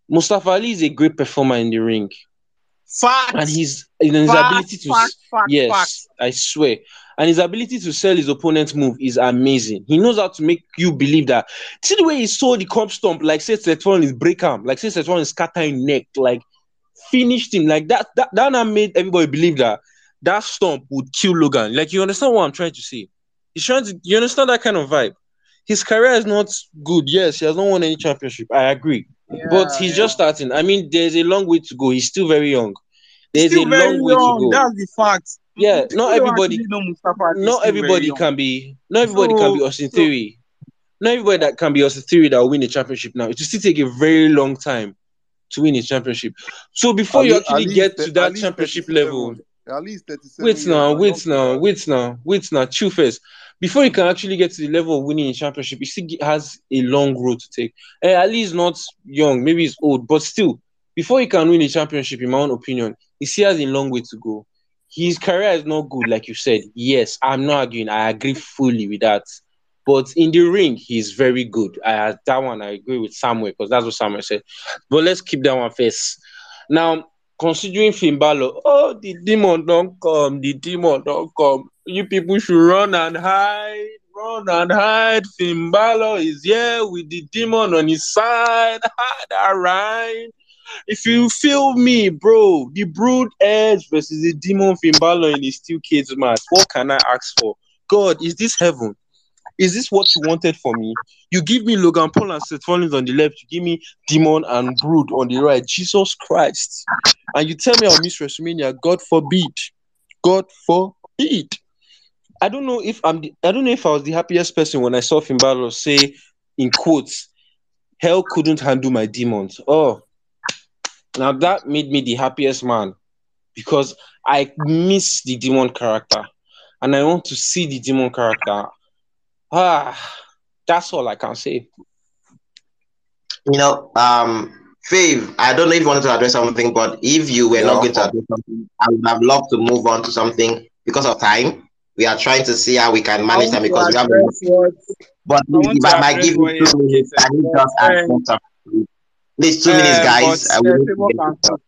Mustafa Ali is a great performer in the ring. Facts. And his, his Fact, ability to fact, fact, yes, fact. I swear. And his ability to sell his opponent's move is amazing. He knows how to make you believe that. See the way he saw the comp stomp, like say Seth Rollins break arm, like say Seth Rollins scatter his neck, like finished him. Like that, that, that made everybody believe that that stomp would kill Logan. Like you understand what I'm trying to say? He's trying to you understand that kind of vibe. His career is not good. Yes, he has not won any championship. I agree. but he's yeah. just starting. I mean, there's a long way to go. He's still very young. There's Still a very long way young. to go. That's the fact. Yeah, People not everybody- actually know Mustafa Ali is not everybody can be not everybody can be Austin so- Theory. Not everybody that can be Austin Theory that will win the championship now. It will still take a very long time to win a championship. So before you Ali- actually Ali get to that championship 37. level, At least 37 wait now, wait now, wait now, wait now, chill first. Before you can actually get to the level of winning a championship, he still has a long road to take. Eh, Ali is not young, maybe he's old, but still, before he can win a championship, in my own opinion, he still has a long way to go. His career is not good, like you said. Yes, I'm not arguing. I agree fully with that. But in the ring, he's very good. I that one I agree with Samuel because that's what Samuel said. But let's keep that one first. Now, considering Finn Balor, oh, the demon don't come, the demon don't come. You people should run and hide, run and hide. Finn Balor is here with the demon on his side. [LAUGHS] Ah, hide, alright. If you feel me, bro, the Brood Edge versus the Demon Finn Balor in the Steel Cage match. What can I ask for? God, is this heaven? Is this what you wanted for me? You give me Logan Paul and Seth Rollins on the left. You give me Demon and Brood on the right. Jesus Christ! And you tell me I'll miss WrestleMania. God forbid. God forbid. I don't know if I'm. The, I don't know if I was the happiest person when I saw Finn Balor say, in quotes, "Hell couldn't handle my demons." Oh, now that made me the happiest man because I miss the demon character and I want to see the demon character. Ah, that's all I can say. You know, um, Fav, I don't know if you wanted to address something, but if you were Yeah, not going to I'll- address something, I would have loved to move on to something because of time. We are trying to see how we can manage want time because we have a address what But I if I might give you two minutes, I need just add um, something. Please, two minutes, um, guys. but, I uh, will Favor can talk.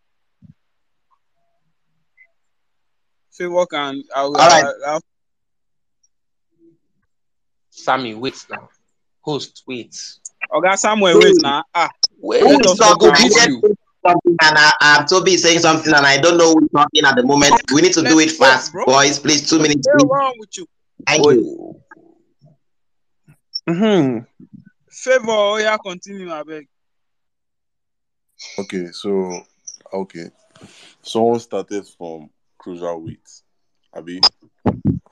Favor can. I'll, All right. I'll, I'll, Sammy, wait now. Host, wait. Oga Samuel, wait now. Ah, Wait, Who Let is us I talk go talking? now. I beat heard you. something and I, um, Tobi is saying something and I don't know who's talking at the moment. We need to do Let's it fast, bro. boys. Please, two minutes. What's Please. wrong with you? Thank Wait. you. Mm-hmm. Favor, oh yeah, continue, I beg. Okay, so okay, someone started from cruiserweight, Abi.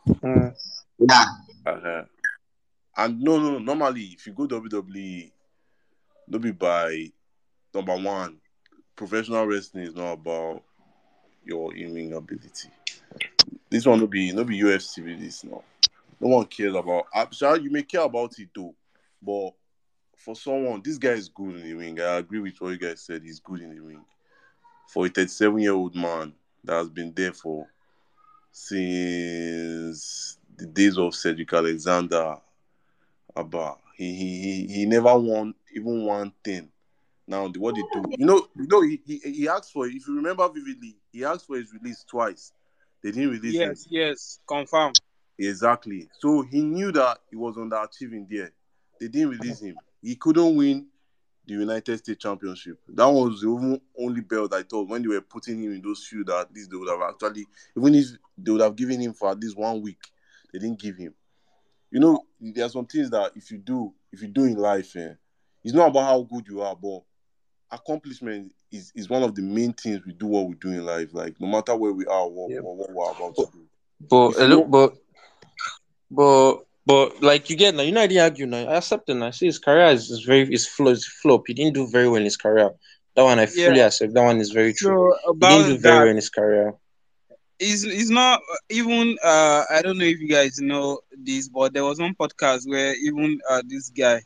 Mm. Yeah. Uh-huh. And no, no, no. Normally, if you go WWE, no be by number one. Professional wrestling is not about your in-ring ability. This one will be no be UFC this now. No one cares about. Sure you may care about it too, but for someone, this guy is good in the ring. I agree with what you guys said. He's good in the ring. For a 37 year old man that has been there for since the days of Cedric Alexander, Abba, he, he he he never won even one thing. Now what they do, you know, you know, he, he he asked for. If you remember vividly, he asked for his release twice. They didn't release him. Yes, yes, confirm. Exactly. So he knew that he was underachieving there. They didn't release him. He couldn't win the United States Championship. That was the only- only belt I thought when they were putting him in those shoes that at least they would have actually, even if they would have given him for at least one week, they didn't give him. You know, there are some things that if you do, if you do in life, eh, it's not about how good you are, but accomplishment is, is one of the main things we do what we do in life. Like no matter where we are, what, Yep. what, what we're about to do. But If look, but but but like you get now, you know I didn't argue now. I accept it now. I see his career is, is very is flop. Is flop. He didn't do very well in his career. That one I fully accept. That one is very true. So He didn't do about very well in his career. It's, it's not even uh I don't know if you guys know this, but there was one podcast where even uh this guy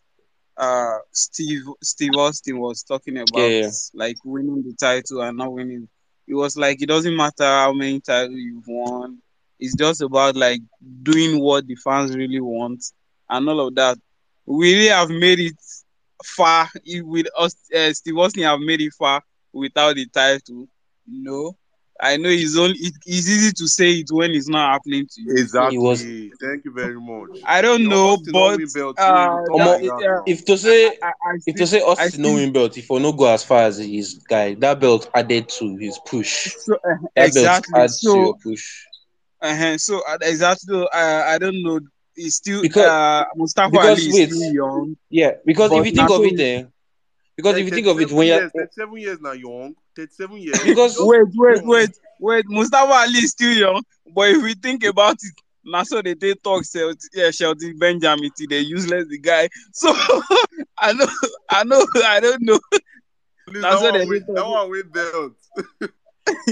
uh Steve Steve Austin was talking about Yeah, yeah. like winning the title and not winning. It was like it doesn't matter how many titles you've won. It's just about like doing what the fans really want and all of that. We really have made it far with us. Uh, Steve Austin have made it far without the title. No, I know it's only it, it's easy to say it when it's not happening to you. Exactly. was- Thank you very much. I don't The know, but belt, uh, we will that- talk about yeah, that now. If to say I, I if to still, say I Austin no belt, if will not go as far as his guy, that belt added to his push. so, uh, That exactly. belt adds to So your push. uh huh. so uh, exactly. Uh, I don't know. He's still Because- uh, Mustafa because Ali is wait. still young. Yeah, because if you think of it, eh, because if you think of it, when you're years, 37 years now, young. 37 years. [LAUGHS] Because- Wait, wait, wait, wait. Mustafa Ali is still young, but if we think about it, now so they take talk Shelton, yeah, Shelton Benjamin, till they useless the guy. [LAUGHS] So I know, I know, I don't know. Please, That's that, what one they win, did. that one win belt. [LAUGHS]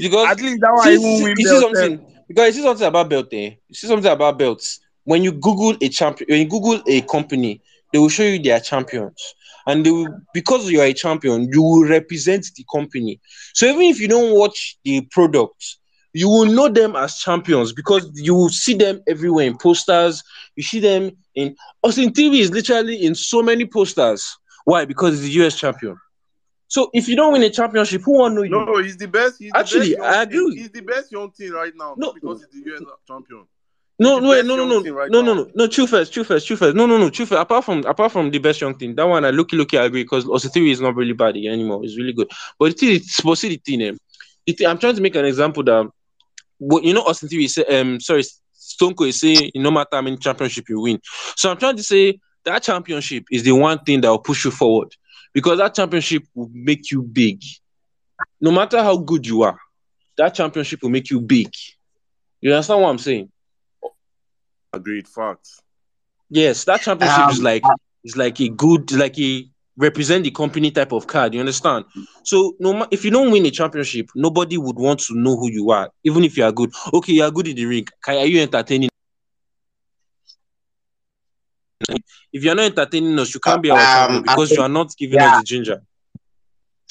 because At least that one see, even see, win you see belt. something because you see something about belt eh? You see something about belts. When you Google a champion, when you Google a company, they will show you their champions, and they will because you are a champion, you will represent the company. So even if you don't watch the product, you will know them as champions because you will see them everywhere in posters. You see them in Austin Theory is literally in so many posters. Why? Because he's the US champion. So if you don't win a championship, who will know you? No, he's the best. He's Actually, the best young I agree He's the best young team right now. No. Because he's the US champion. No, no, wait, no, no, no, right no, no, no, no. True first, true first, true first. No, no, no, true first. Apart from, apart from the best young thing, that one I look, look, I agree because Austin Theory is not really bad anymore. It's really good. But thing is, supposed to eh, the thing- I'm trying to make an example that, but you know, Austin Theory say, um, sorry, Stone Cold is saying, no matter how many championship you win. So I'm trying to say that championship is the one thing that will push you forward because that championship will make you big. No matter how good you are, that championship will make you big. You understand what I'm saying? Agreed. Facts. Yes, that championship is Um, like is like a good, like a represent the company type of card. You understand? So no, if you don't win a championship, nobody would want to know who you are, even if you are good. Okay, you are good in the ring. Can, are you entertaining? If you are not entertaining us, you can't be our Um, champion I because you are not giving yeah. us the ginger.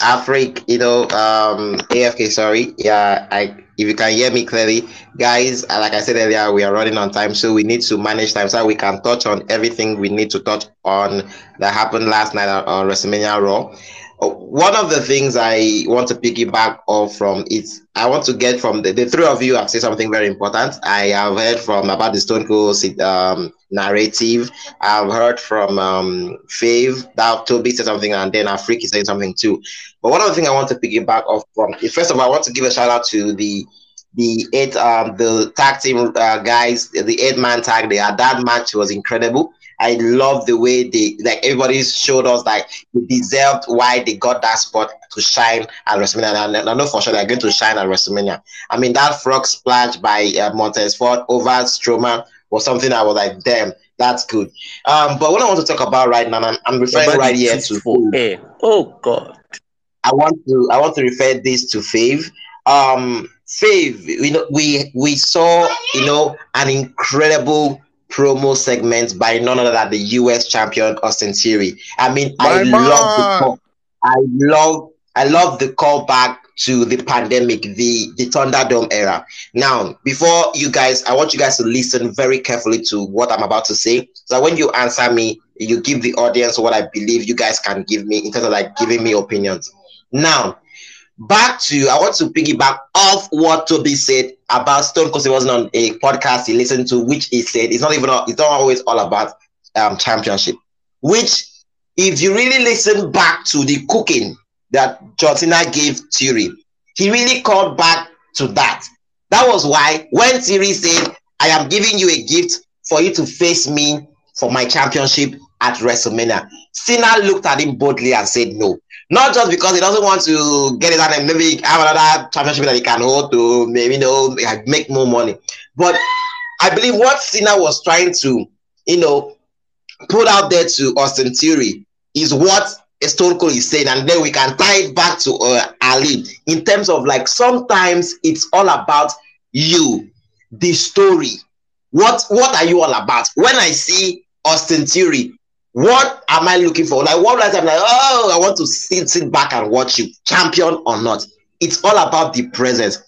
Afrik, you know, um, AFK, sorry. Yeah, I if you can hear me clearly, guys, uh, like I said earlier, we are running on time, so we need to manage time so we can touch on everything we need to touch on that happened last night on, WrestleMania Raw. Uh, One of the things I want to piggyback off from is I want to get from the, the three of you have said something very important. I have heard from about the Stone Cold um, narrative. I've heard from um, Fav that Tobi said something, and then Afriki saying something too. But one of the things I want to piggyback off from is first of all, I want to give a shout out to the the eight um the tag team uh, guys, the eight man tag. They had that match was incredible. I love the way they like everybody showed us like they deserved why they got that spot to shine at WrestleMania. And I know for sure they're going to shine at WrestleMania. I mean that frog splash by uh, Montez Ford over Strowman was something I was like, damn, that's good. Um, but what I want to talk about right now, I'm, I'm referring Nobody right here to for air. Oh God. I want to I want to refer this to Fav. Um Fav, you know, we we saw, you know, an incredible promo segment by none other than the US champion Austin Theory. I mean, I My love the call, I love I love the callback to the pandemic, the the Thunderdome era. Now, before you guys, I want you guys to listen very carefully to what I'm about to say. So when you answer me, you give the audience what I believe you guys can give me in terms of like giving me opinions. Now, back to I want to piggyback off what Tobi said about Stone because he wasn't on a podcast he listened to, which he said it's not even it's not always all about um championship. Which, if you really listen back to the cooking that John Cena gave Theory, he really called back to that. That was why when Theory said, "I am giving you a gift for you to face me for my championship at WrestleMania," Cena looked at him boldly and said, "No." Not just because he doesn't want to get it and maybe have another championship that he can hold to maybe you know make more money. But I believe what Cena was trying to, you know, put out there to Austin Theory is what Cold is saying, and then we can tie it back to uh, Ali in terms of like sometimes it's all about you, the story. What what are you all about? When I see Austin Theory what am I looking for? Like what I'm like, oh, I want to sit, sit back and watch you, champion or not. It's all about the presence.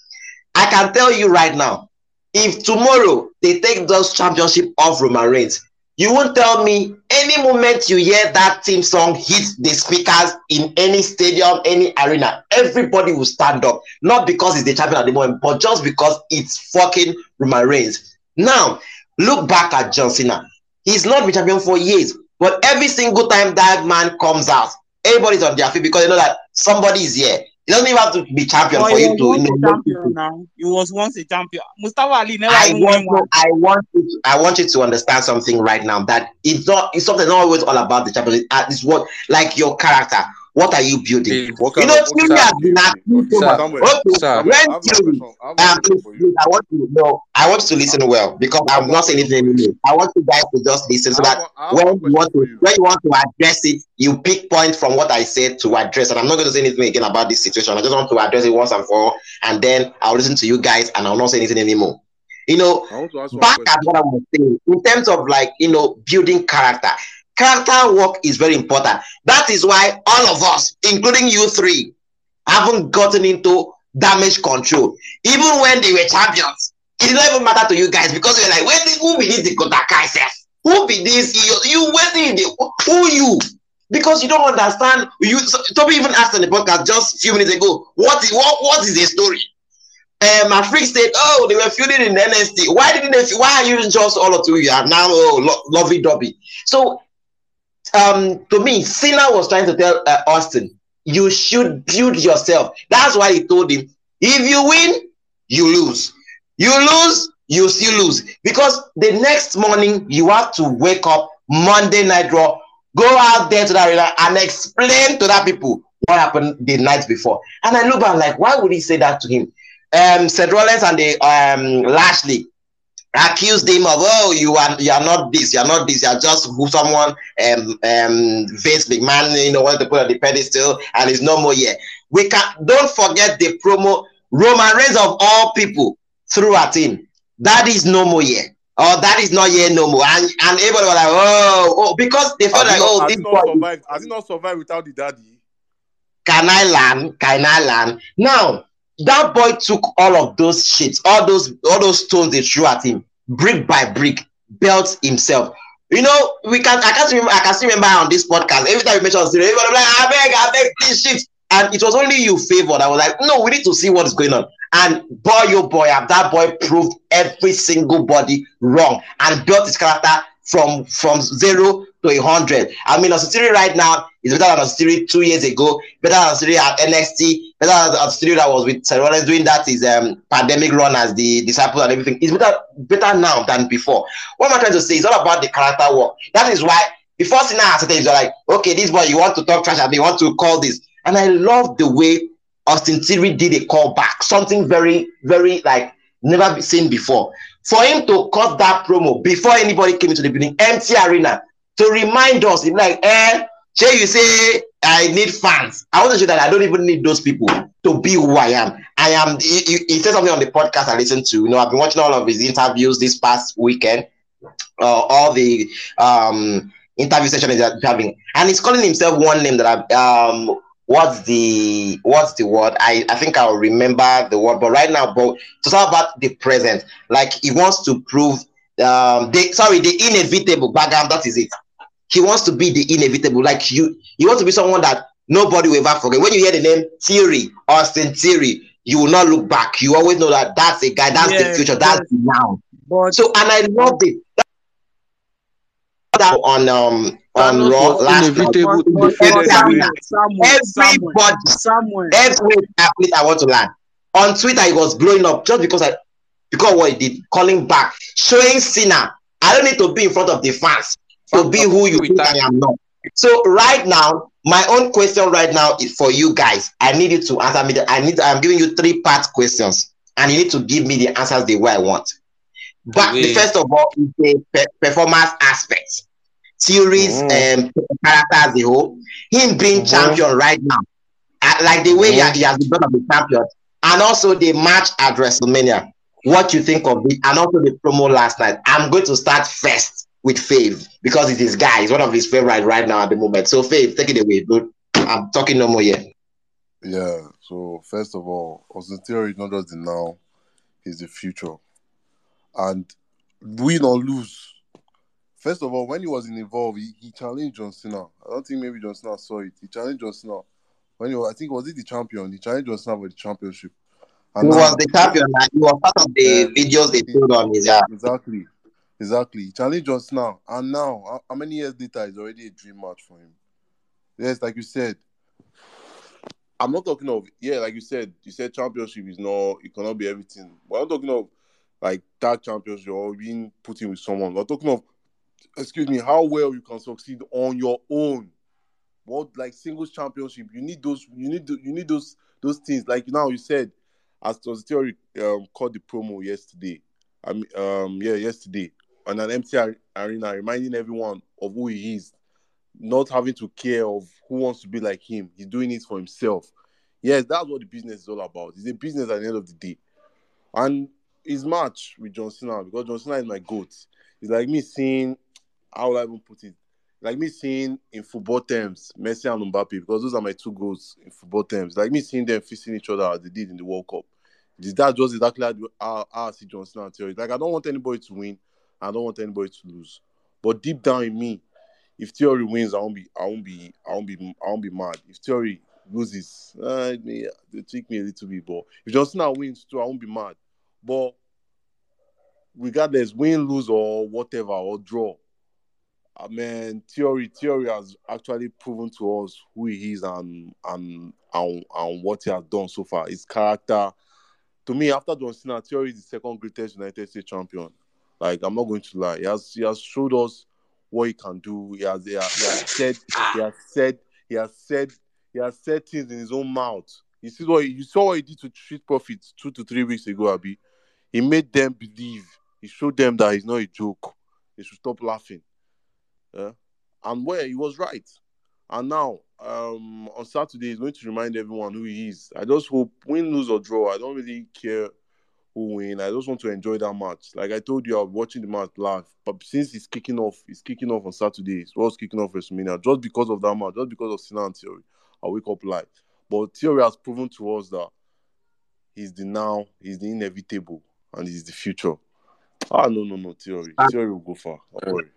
I can tell you right now, if tomorrow they take those championship off Roman Reigns, you won't tell me any moment you hear that team song hit the speakers in any stadium, any arena, everybody will stand up. Not because it's the champion at the moment, but just because it's fucking Roman Reigns. Now, look back at John Cena. He's not been champion for years. But every single time that man comes out, everybody's on their feet because they know that somebody is here. It doesn't even have to be champion But for you to you know. champion now. He was once a champion. Mustafa Ali never I want, won I want, you to, I want you to understand something right now that it's not, it's something not always all about the champion. It's what, like your character. What are you building? You know, what has been game? accused Okay, so much. Samuel, Okay, Sir. Samuel, I when Theory. I um, please, you. I want to know, I want to listen well because I'm not saying anything anymore. I want you guys to just listen so that one, I have when you want to when you want to address it, you pick point from what I said to address. And I'm not going to say anything again about this situation. I just want to address it once and for all, and then I'll listen to you guys and I'll not say anything anymore. You know, I want to ask one back at what I was saying in terms of like you know building character. Character work is very important. That is why all of us, including you three, haven't gotten into damage control. Even when they were champions, it not even matter to you guys because you're like, did who be this the Dakota Kai self? Who be this? You, you did they, who you? Because you don't understand. You Tobi even asked on the podcast just a few minutes ago, what is what what is the story? Um, my freak said, "Oh, they were feuding in NXT. Why didn't they? Why are you just all of two? You are now oh, lo- lovey dovey." So, um, to me, Cena was trying to tell uh, Austin, "You should build yourself." That's why he told him, "If you win, you lose. You lose, you still lose." Because the next morning you have to wake up Monday Night Raw, go out there to that arena and explain to that people what happened the night before. And I look back like, why would he say that to him? um Seth Rollins and the um Lashley accused him of oh you are you are not this you are not this you are just who someone um um Vince McMahon you know wanted to put on the pedestal and it's no more here. We can don't forget the promo Roman Reigns of all people threw at him. That is no more here. Oh, that is not here no more. And and everybody was like, oh, oh, because they felt Has like, not, oh, has this not survived? Has he not survived without the daddy? can I learn? Can I learn? Now that boy took all of those shits, all those all those stones they threw at him, brick by brick, built himself. You know, we can I can't remember I can still remember on this podcast. Every time we mention Theory, everybody like, I beg, I beg, please shit. And it was only you favored. I was like, no, we need to see what is going on. And boy, oh boy, that boy proved every single body wrong and built his character from from zero to a hundred. I mean, Austin Theory right now is better than Austin Theory two years ago, better than Austin Theory at NXT, better than Austin Theory that was with Seth Rollins doing that is um pandemic run as the disciple and everything. It's better better now than before. What am I trying to say? It's all about the character work. That is why before has said, you're like, okay, this boy, you want to talk trash and you want to call this. And I love the way Austin Theory did a call back, something very, very like never seen before. For him to cut that promo before anybody came into the building, empty arena, to remind us, he's like, eh, Jay, you say I need fans. I want to show that I don't even need those people to be who I am. I am. He, he, said something on the podcast I listened to. You know, I've been watching all of his interviews this past weekend, uh, all the um interview session he's having, and he's calling himself one name that I um what's the what's the word i i think i'll remember the word but right now but to talk about the present like he wants to prove um the sorry the inevitable background that is it he wants to be the inevitable. Like you, you want to be someone that nobody will ever forget. When you hear the name Theory, Austin Theory, you will not look back. You always know that that's a guy, that's Yes, the future, that's yes. the now. But So, and I love it. That on um on Thanos Raw last night. inevitable to but- be but faded Samuel, away. Samuel, Samuel, Everybody, Samuel. every athlete I want to learn. On Twitter, he was blowing up just because I because what he did, calling back, showing Cena. I don't need to be in front of the fans to be who you think I am not. So right now, my own question right now is for you guys. I need you to answer me. The, I need. I'm giving you three part questions, and you need to give me the answers the way I want. But the first of all is the pe- performance aspect, theories, Mm. um, character as a whole. Him being Mhm. champion right now, uh, like the way he, Mhm. he has become the champion, and also the match at WrestleMania. What you think of it, and also the promo last night. I'm going to start first with Fav because it's his guy. He's one of his favorite right now at the moment. So Fav, take it away, dude. I'm talking no more yet. Yeah. So first of all, Austin Theory is not just the now; he's the future. And win or lose. First of all, when he was in Evolve, he, he challenged John Cena. I don't think maybe John Cena saw it. He challenged John Cena. When he was, I think was he the champion? He challenged John Cena for the championship. He now- was the champion. and He was part of the Yeah. videos they showed on his yeah. Exactly. Exactly. He challenged John Cena. And now, how, many years later, it's already a dream match for him. Yes, like you said. I'm not talking of, yeah, like you said, you said championship is not, it cannot be everything. But I'm talking of like that championship or being put in with someone. We're talking of, excuse me, how well you can succeed on your own. What like singles championship, you need those, you need, you need those, those things. Like now you said, as theory um, called the promo yesterday. I mean, um, yeah, yesterday on an empty arena, reminding everyone of who he is, not having to care of who wants to be like him. He's doing it for himself. Yes, that's what the business is all about. It's a business at the end of the day. And his match with John Cena, because John Cena is my goat. It's like me seeing, how will I even put it? Like me seeing in football terms, Messi and Mbappe, because those are my two goals in football terms. Like me seeing them facing each other as they did in the World Cup. Is that just exactly how, I see John Cena? Like I don't want anybody to win. I don't want anybody to lose. But deep down in me, if Theory wins, I won't be, I won't be, I won't be, I won't be mad. If Theory loses, uh, it may trick me a little bit. But if Cena wins too, I won't be mad. But regardless, win, lose, or whatever, or draw, I mean, Theory, Theory has actually proven to us who he is and and and, and what he has done so far. His character, to me, after John Cena, Theory is the second greatest United States champion. Like I'm not going to lie, he has he has showed us what he can do. He has he has, he has said he has said he has said he has said things in his own mouth. You see what you saw what he did to Street Profits two to three weeks ago, Abi. He made them believe. He showed them that he's not a joke. They should stop laughing. Yeah? And where he was right. And now, um, on Saturday, he's going to remind everyone who he is. I just hope, win, lose, or draw. I don't really care who win. I just want to enjoy that match. Like I told you, I'm watching the match live. But since it's kicking off, it's kicking off on Saturday. It was kicking off WrestleMania. Just because of that match, just because of Cena and Theory, I wake up live. But Theory has proven to us that he's the now, he's the inevitable, and he's the future. Ah, no, no, no, Theory. Theory will go far. Don't worry.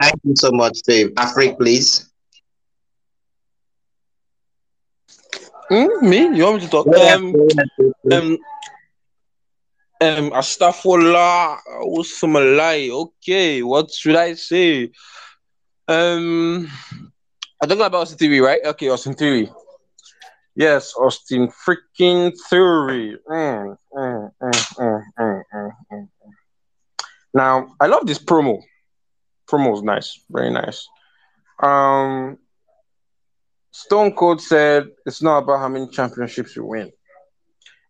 Thank you so much, Dave. Afrik, please. Hmm? Me? You want me to talk? Um, um, um, Astaghfirullah, Usumalai. Okay, what should I say? Um, I'm talking about Austin Theory, right? Okay, Austin Theory. Yes, Austin freaking Theory. Mm, mm, mm, mm, mm, mm. Now, I love this promo. Promo is nice, very nice. Um, Stone Cold said it's not about how many championships you win.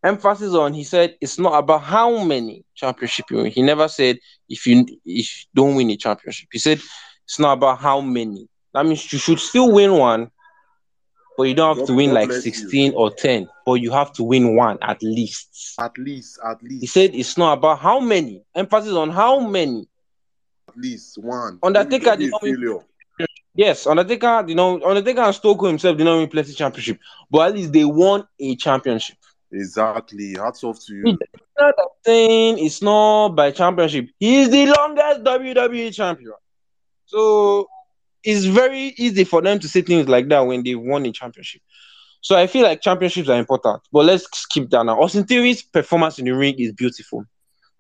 Emphasis on he said it's not about how many championship you win. He never said if you if you don't win a championship. He said it's not about how many. That means you should still win one, but you don't have God- to win God like bless you. 16 or 10, but you have to win one at least. At least, at least. He said it's not about how many. Emphasis on how many. at least one. Undertaker did not win-. Yes, Undertaker, you know, Undertaker and Cold himself did not win plenty championship, but at least they won a championship. Exactly. Hats off to you. Not that saying it's not by championship. He's the longest WWE champion. So it's very easy for them to say things like that when they've won a championship. So I feel like championships are important. But let's skip that now. Austin Theory's performance in the ring is beautiful.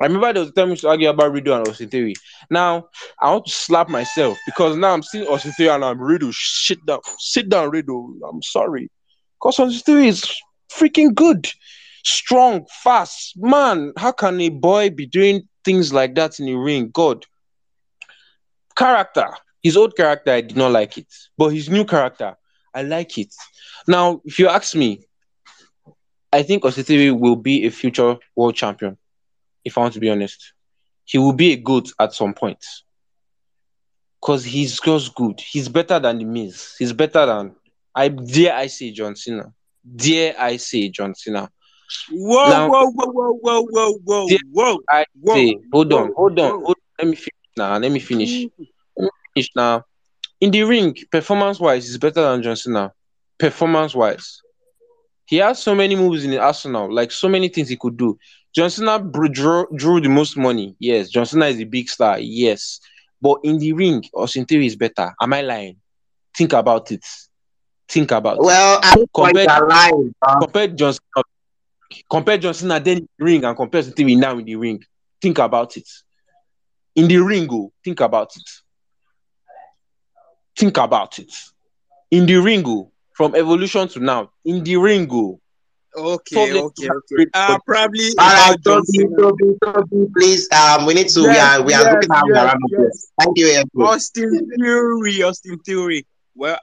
I remember there was a time we to argue about Riddle and Austin Theory. Now I want to slap myself because now I'm seeing Austin Theory and I'm Riddle. Sit down, sit down, Riddle. I'm sorry, because Austin Theory is freaking good, strong, fast. Man, how can a boy be doing things like that in the ring? God, character. His old character, I did not like it, but his new character, I like it. Now, if you ask me, I think Austin will be a future world champion. If I want to be honest, he will be a goat at some point because he's just good. He's better than the Miz. He's better than I dare I say John Cena. Dare I say John Cena? Whoa, Now- whoa, whoa, whoa, whoa, whoa, whoa, whoa. I Whoa, say, hold on, whoa, hold on, hold on. Let me finish now. Let me finish. Mm. Finish now. In the ring, performance wise, he's better than John Cena. Performance wise, he has so many moves in the arsenal, like so many things he could do. John Cena drew, drew the most money. Yes, John Cena is a big star. Yes, but in the ring, Austin Theory is better. Am I lying? Think about it. Think about it. Well, I think Compared- points are lying. uh, compare John Cena, compare John Cena then in the ring and compare Austin Theory now in the ring. Think about it. In the ring, oh, think about it. Think about it. In the ring, oh, from evolution to now, in the ring, oh, Okay, Problem- okay, okay. Uh, probably All right, about John Tobi, Cena. Tobi, Tobi, please. Um, we need to. we are we are looking at yes, around yes. Thank you, Austin Theory, Austin Theory. Well,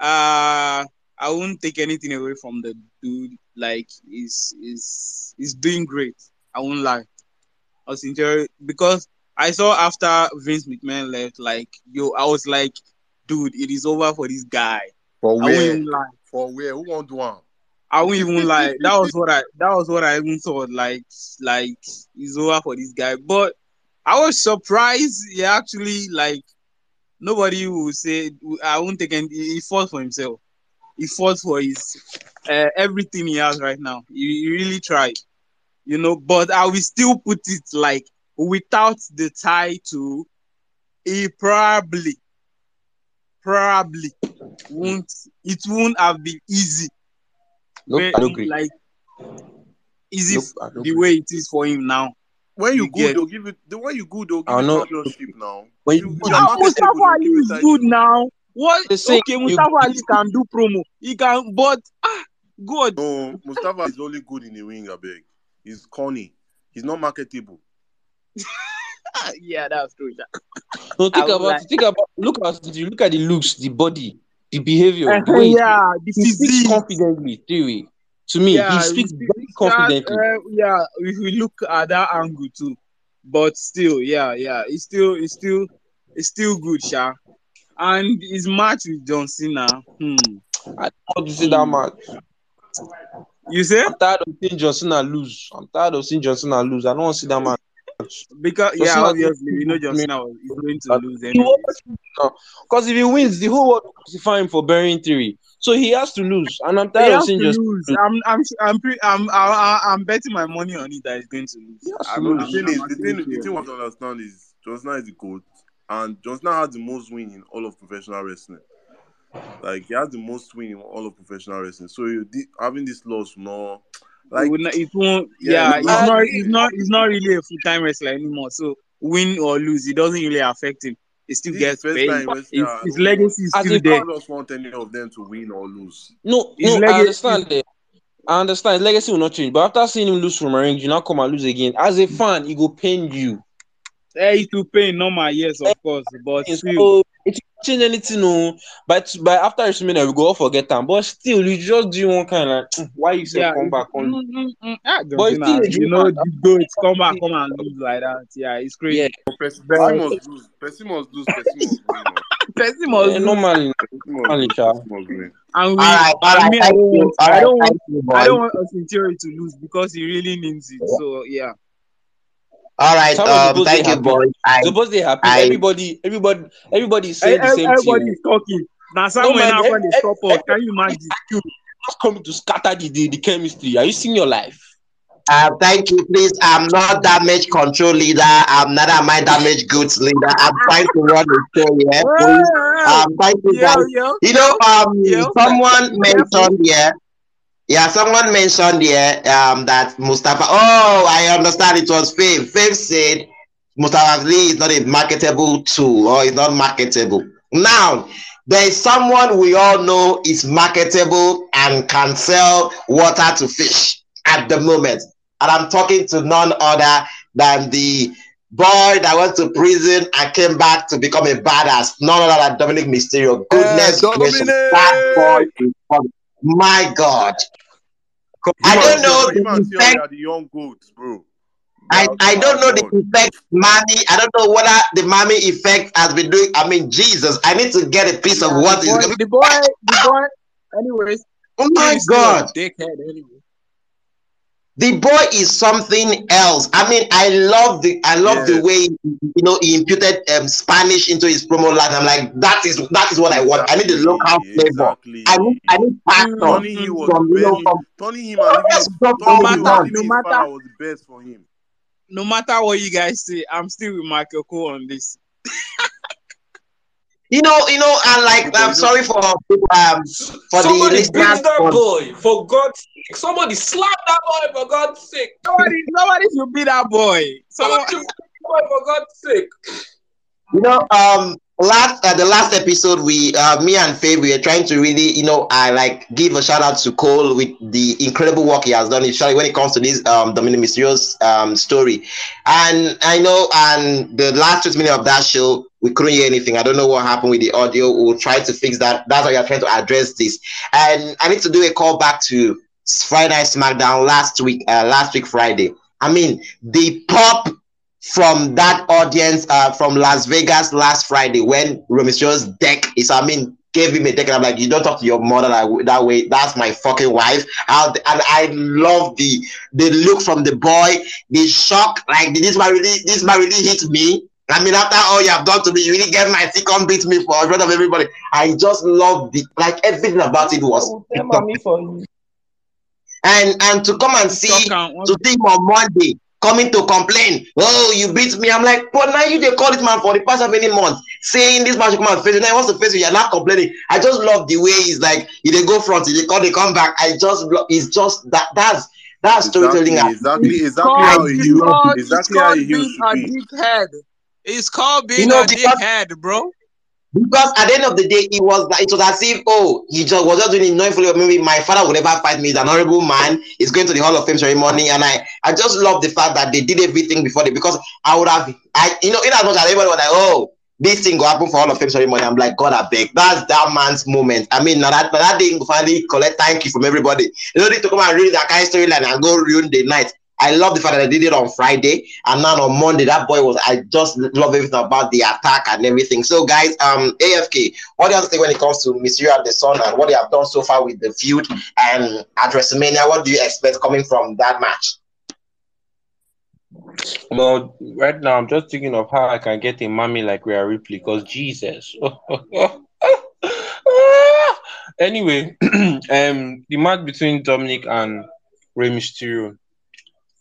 uh, I won't take anything away from the dude. Like, he's is he's doing great. I won't lie. Austin Theory because I saw after Vince McMahon left, like yo, I was like, dude, it is over for this guy. For I won't where? even lie. For where? Who won't want one? I won't even lie. That was what I that was what I even thought. Like like it's over for this guy. But I was surprised he actually like nobody will say I won't take any he fought for himself. He fought for his uh, everything he has right now. He, he really tried. You know, but I will still put it like without the title, he probably probably won't it won't have been easy nope, I don't agree. like easy Nope, I don't the agree. way it is for him now. When you You good, get- they'll give you the way you good, they'll give I you know. championship now. When You- you- you are Ah, Mustafa they'll Ali give you is title. good now. What? They say Okay, you- Mustafa Ali can do promo. He can, but ah, good. No, Mustafa is only good in the ring, I beg. He's corny. He's not marketable. [LAUGHS] Ah, yeah, that's true. yeah. No, think about like- Think about look at you look at the looks, the body, the behavior, the way yeah, the he speaks physique. confidently. Theory to me, Yeah, he speaks confidently. Uh, yeah, if we look at that angle too, but still, yeah, yeah, it's still, it's still, it's still good, Sha. And his match with John Cena. Hmm. I don't want to see that match. You say? I'm tired of seeing John Cena lose. I'm tired of seeing John Cena lose. I don't want to see that match. Because John yeah, Cena- obviously, you know John Cena is going to lose anyway. Because if he wins, the whole world will crucify him for burying theory. So he has to lose. And I'm He tired of has to seeing John Cena lose. lose. I'm, I'm, I'm, pre- I'm, I, I, I'm betting my money on it that he's going to lose. He has I to don't- The thing is, the actually thing, the serious. thing we have to understand is John Cena is the GOAT, and John Cena has the most win in all of professional wrestling. Like he has the most win in all of professional wrestling. So you, thi- having this loss, no, like it, will not, it won't. Yeah, Yeah, it's it's not- not. It's not. It's not really a full time wrestler anymore. So win or lose, it doesn't really affect him. He still This gets is the paid. time wrestling His, are- his legacy is As still a there. I just want any of them to win or lose. No, His no, I understand it. I understand. His legacy will not change. But after seeing him lose from a ring, you now come and lose again. As a fan, it will pain you. Hey, to pay normal, yes, of course, but And still, So it won't change anything, no. But by after WrestleMania, we go all forget them. But still, you just do one kind of [TSK] why you say yeah, come back on. mm, mm, mm, ah, But still a you know, you the goats come back, come and lose like that. Yeah, it's crazy. Yeah, Person But- must lose. Person must lose. Person must win. [LAUGHS] Person must yeah, lose. normally. Person must Only lose. child. Person must win. And we, All right, all and right. me, I don't want, All I don't want, I don't want Austin Theory to lose because he really needs it. So yeah. All right. Someone Um, supposed thank they you, happy. boy. I Suppose they happy. I- everybody, everybody, everybody is Hey, saying the same everybody thing. is talking. Now someone man, now eh, when they eh, stop us. Can you imagine? Just coming to scatter the, the, the chemistry. Are you seeing your life? Uh, thank you, please. I'm not damage control leader. I'm not a my damage goods leader. I'm trying to run the show here. Please. Um, thank you, yo, guys. yo, You know, um, Yo. someone mentioned here. Yeah, someone mentioned here um that Mustafa. Oh, I understand. It was Faith. Faith said Mustafa Ali is not a marketable tool or is not marketable. Now, there is someone we all know is marketable and can sell water to fish at the moment, and I'm talking to none other than the boy that went to prison and came back to become a badass. None other than Dominic Mysterio. Goodness Eh, gracious, that boy. My God. I don't know the effect. are the young goats, bro. I, I don't know the effect mommy. I don't know whether the mommy effect has been doing. I mean, Jesus, I need to get a piece of Yeah, what the is boy, going the boy, the boy. Anyways, Oh my he's still a God. dickhead. Anyway. The boy is something else. I mean, I love the I love the way you know he imputed um, Spanish into his promo line. I'm like, that is that is what I want. I need the local flavor. I need I need passion turning heel was from you know from Tony him and leaving Yes, his, don't Tony follow Hill me and down. leaving No matter- was the best for him. No matter what you guys say, I'm still with Michael Cole on this. [LAUGHS] you know you know and like I'm you sorry for um for the Somebody beat listeners that for- boy, for God's sake. Somebody slap that boy, for God's sake. Somebody, somebody should be that boy. Somebody Someone, should beat that boy, for God's sake. You know, um, last uh, the last episode, we uh, me and Faye, we were trying to really, you know, I like give a shout out to Cole with the incredible work he has done, especially when it comes to this um Dominic Mysterio's um story. And I know, and the last 20 minutes of that show, we couldn't hear anything. I don't know what happened with the audio. We'll try to fix that. That's why we are trying to address this. And I need to do a call back to Friday SmackDown last week, uh, last week Friday. I mean, the pop from that audience uh, from Las Vegas last Friday when Romisio's deck is, I mean, gave him a deck, and I'm like, you don't talk to your mother that, that way. That's my fucking wife. How and I love the the look from the boy, the shock. Like this man really, this man really hit me. I mean, after all you have done to me, you really get my second beat me for in front of everybody. I just love the like everything about it was. Tell mommy for you. And and to come and see to see him on Monday coming to complain. Oh, you beat me. I'm like, but now you they call this man for the past how many months saying this magic man should come and face you. Now he wants to face you. You're not complaining. I just love the way he's like, he they go front, he they call, they come back. I just love. It's just that. That's that's storytelling. Exactly, exactly, It's exactly called- how he it's heals. called- Exactly it's how called he heals being a be. dickhead. It's called being You know, a because- dickhead, bro. Because at the end of the day, it was it was as if oh he just was just doing it knowing fully well, maybe my father would never fight me. He's an honorable man. He's going to the Hall of Fame ceremony, and I I just love the fact that they did everything before they because I would have I you know in as much as everybody was like oh this thing will happen for Hall of Fame ceremony. I'm like God I beg that's that man's moment. I mean now that now that thing finally collect thank you from everybody. You don't need to come and read that kind of storyline and go ruin the night. I love the fact that I did it on Friday and now on Monday. That boy was I just love everything about the attack and everything. So guys, um AFK, what do you say when it comes to Mysterio and the Son and what they have done so far with the feud and at WrestleMania? What do you expect coming from that match? Well, right now I'm just thinking of how I can get a mommy like Rhea Ripley because Jesus. [LAUGHS] anyway, [CLEARS THROAT] um, the match between Dominic and Rey Mysterio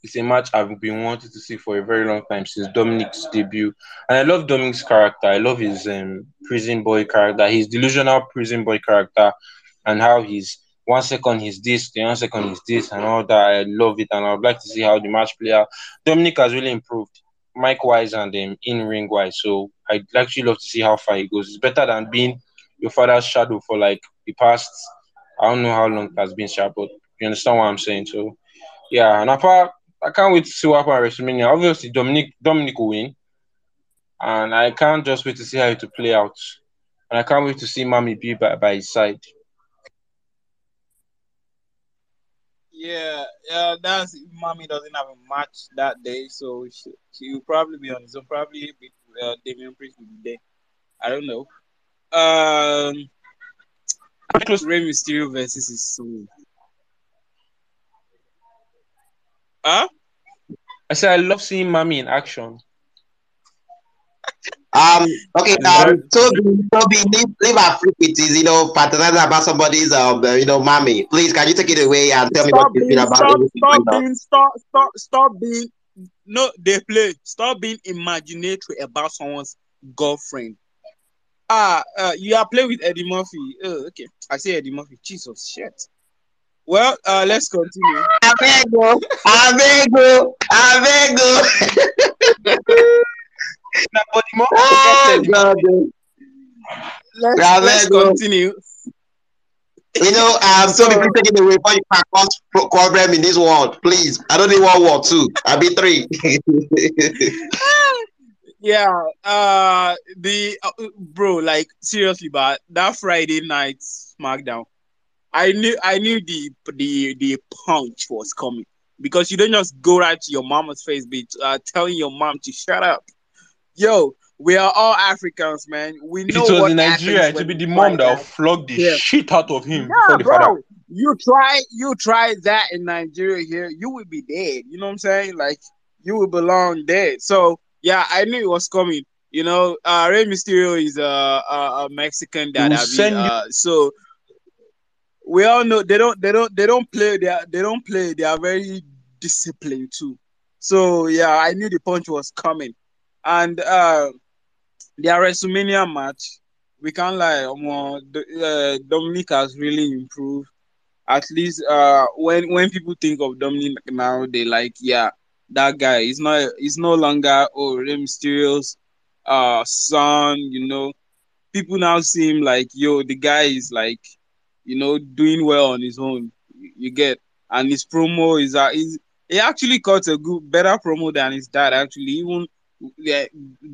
is a match I've been wanting to see for a very long time since Dominic's debut, and I love Dominic's character. I love his um, prison boy character, his delusional prison boy character, and how he's one second he's this, the other second he's this, and all that. I love it, and I would like to see how the match player. Dominic has really improved, mic wise and um, in ring wise. So I'd actually love to see how far he goes. It's better than being your father's shadow for like the past. I don't know how long it has been, sharp, but you understand what I'm saying. So yeah, and apart, I can't wait to see what happens at WrestleMania. Obviously, Dominic Dominic will win, and I can't just wait to see how it will play out. And I can't wait to see Mommy be by, by his side. Yeah, yeah, that's mommy doesn't have a match that day, so she, she will probably be on own. Probably be, uh, Damian Priest will be there. I don't know. Um, Rey Mysterio versus his soul. Huh? I said I love seeing Mommy in action. Um. Okay. And Um. that- Tobi, Tobi, leave, leave our freak with his, you know, patronizing about somebody's, um, uh, you know, mommy. Please, can you take it away and tell me Stop what you being, feel about stop, everything stop going on? being, stop, stop, stop being. No, they play. Stop being imaginatory about someone's girlfriend. Ah, uh, you are playing with Eddie Murphy. Oh, okay, I say Eddie Murphy. Jesus, shit. Well, uh, let's continue. Abego, Abego, Abego. Nah, but the more Oh, God. Let's, Yeah, let's very good. continue. You know, um, Tobi, please take it away before you can cause pro- problem in this world. Please. I don't need one war, two. I'll be three. [LAUGHS] Yeah, uh, the uh, bro, like seriously, but that Friday night SmackDown, I knew, I knew the the the punch was coming because you don't just go right to your mama's face, be uh, telling your mom to shut up. Yo, we are all Africans, man. We know it was what in Nigeria, it would be the mom that will flog the Yeah. shit out of him Yeah, the bro. father. You try, you try that in Nigeria here, you will be dead. You know what I'm saying? Like you will belong dead. So yeah, I knew it was coming. You know, uh, Rey Mysterio is a, a, a Mexican that I mean, uh, so we all know they don't, they don't, they don't play. They are, they don't play. They are very disciplined too. So yeah, I knew the punch was coming, and uh, their WrestleMania match, we can't lie, um, uh, uh, Dominic has really improved. At least uh, when when people think of Dominic now, they like, yeah, that guy. He's not. He's no longer oh Rey Mysterio's uh son. You know, people now see him like, yo, the guy is like, you know, doing well on his own. You, get, and his promo is uh, is he actually cut a good, better promo than his dad. Actually, even yeah,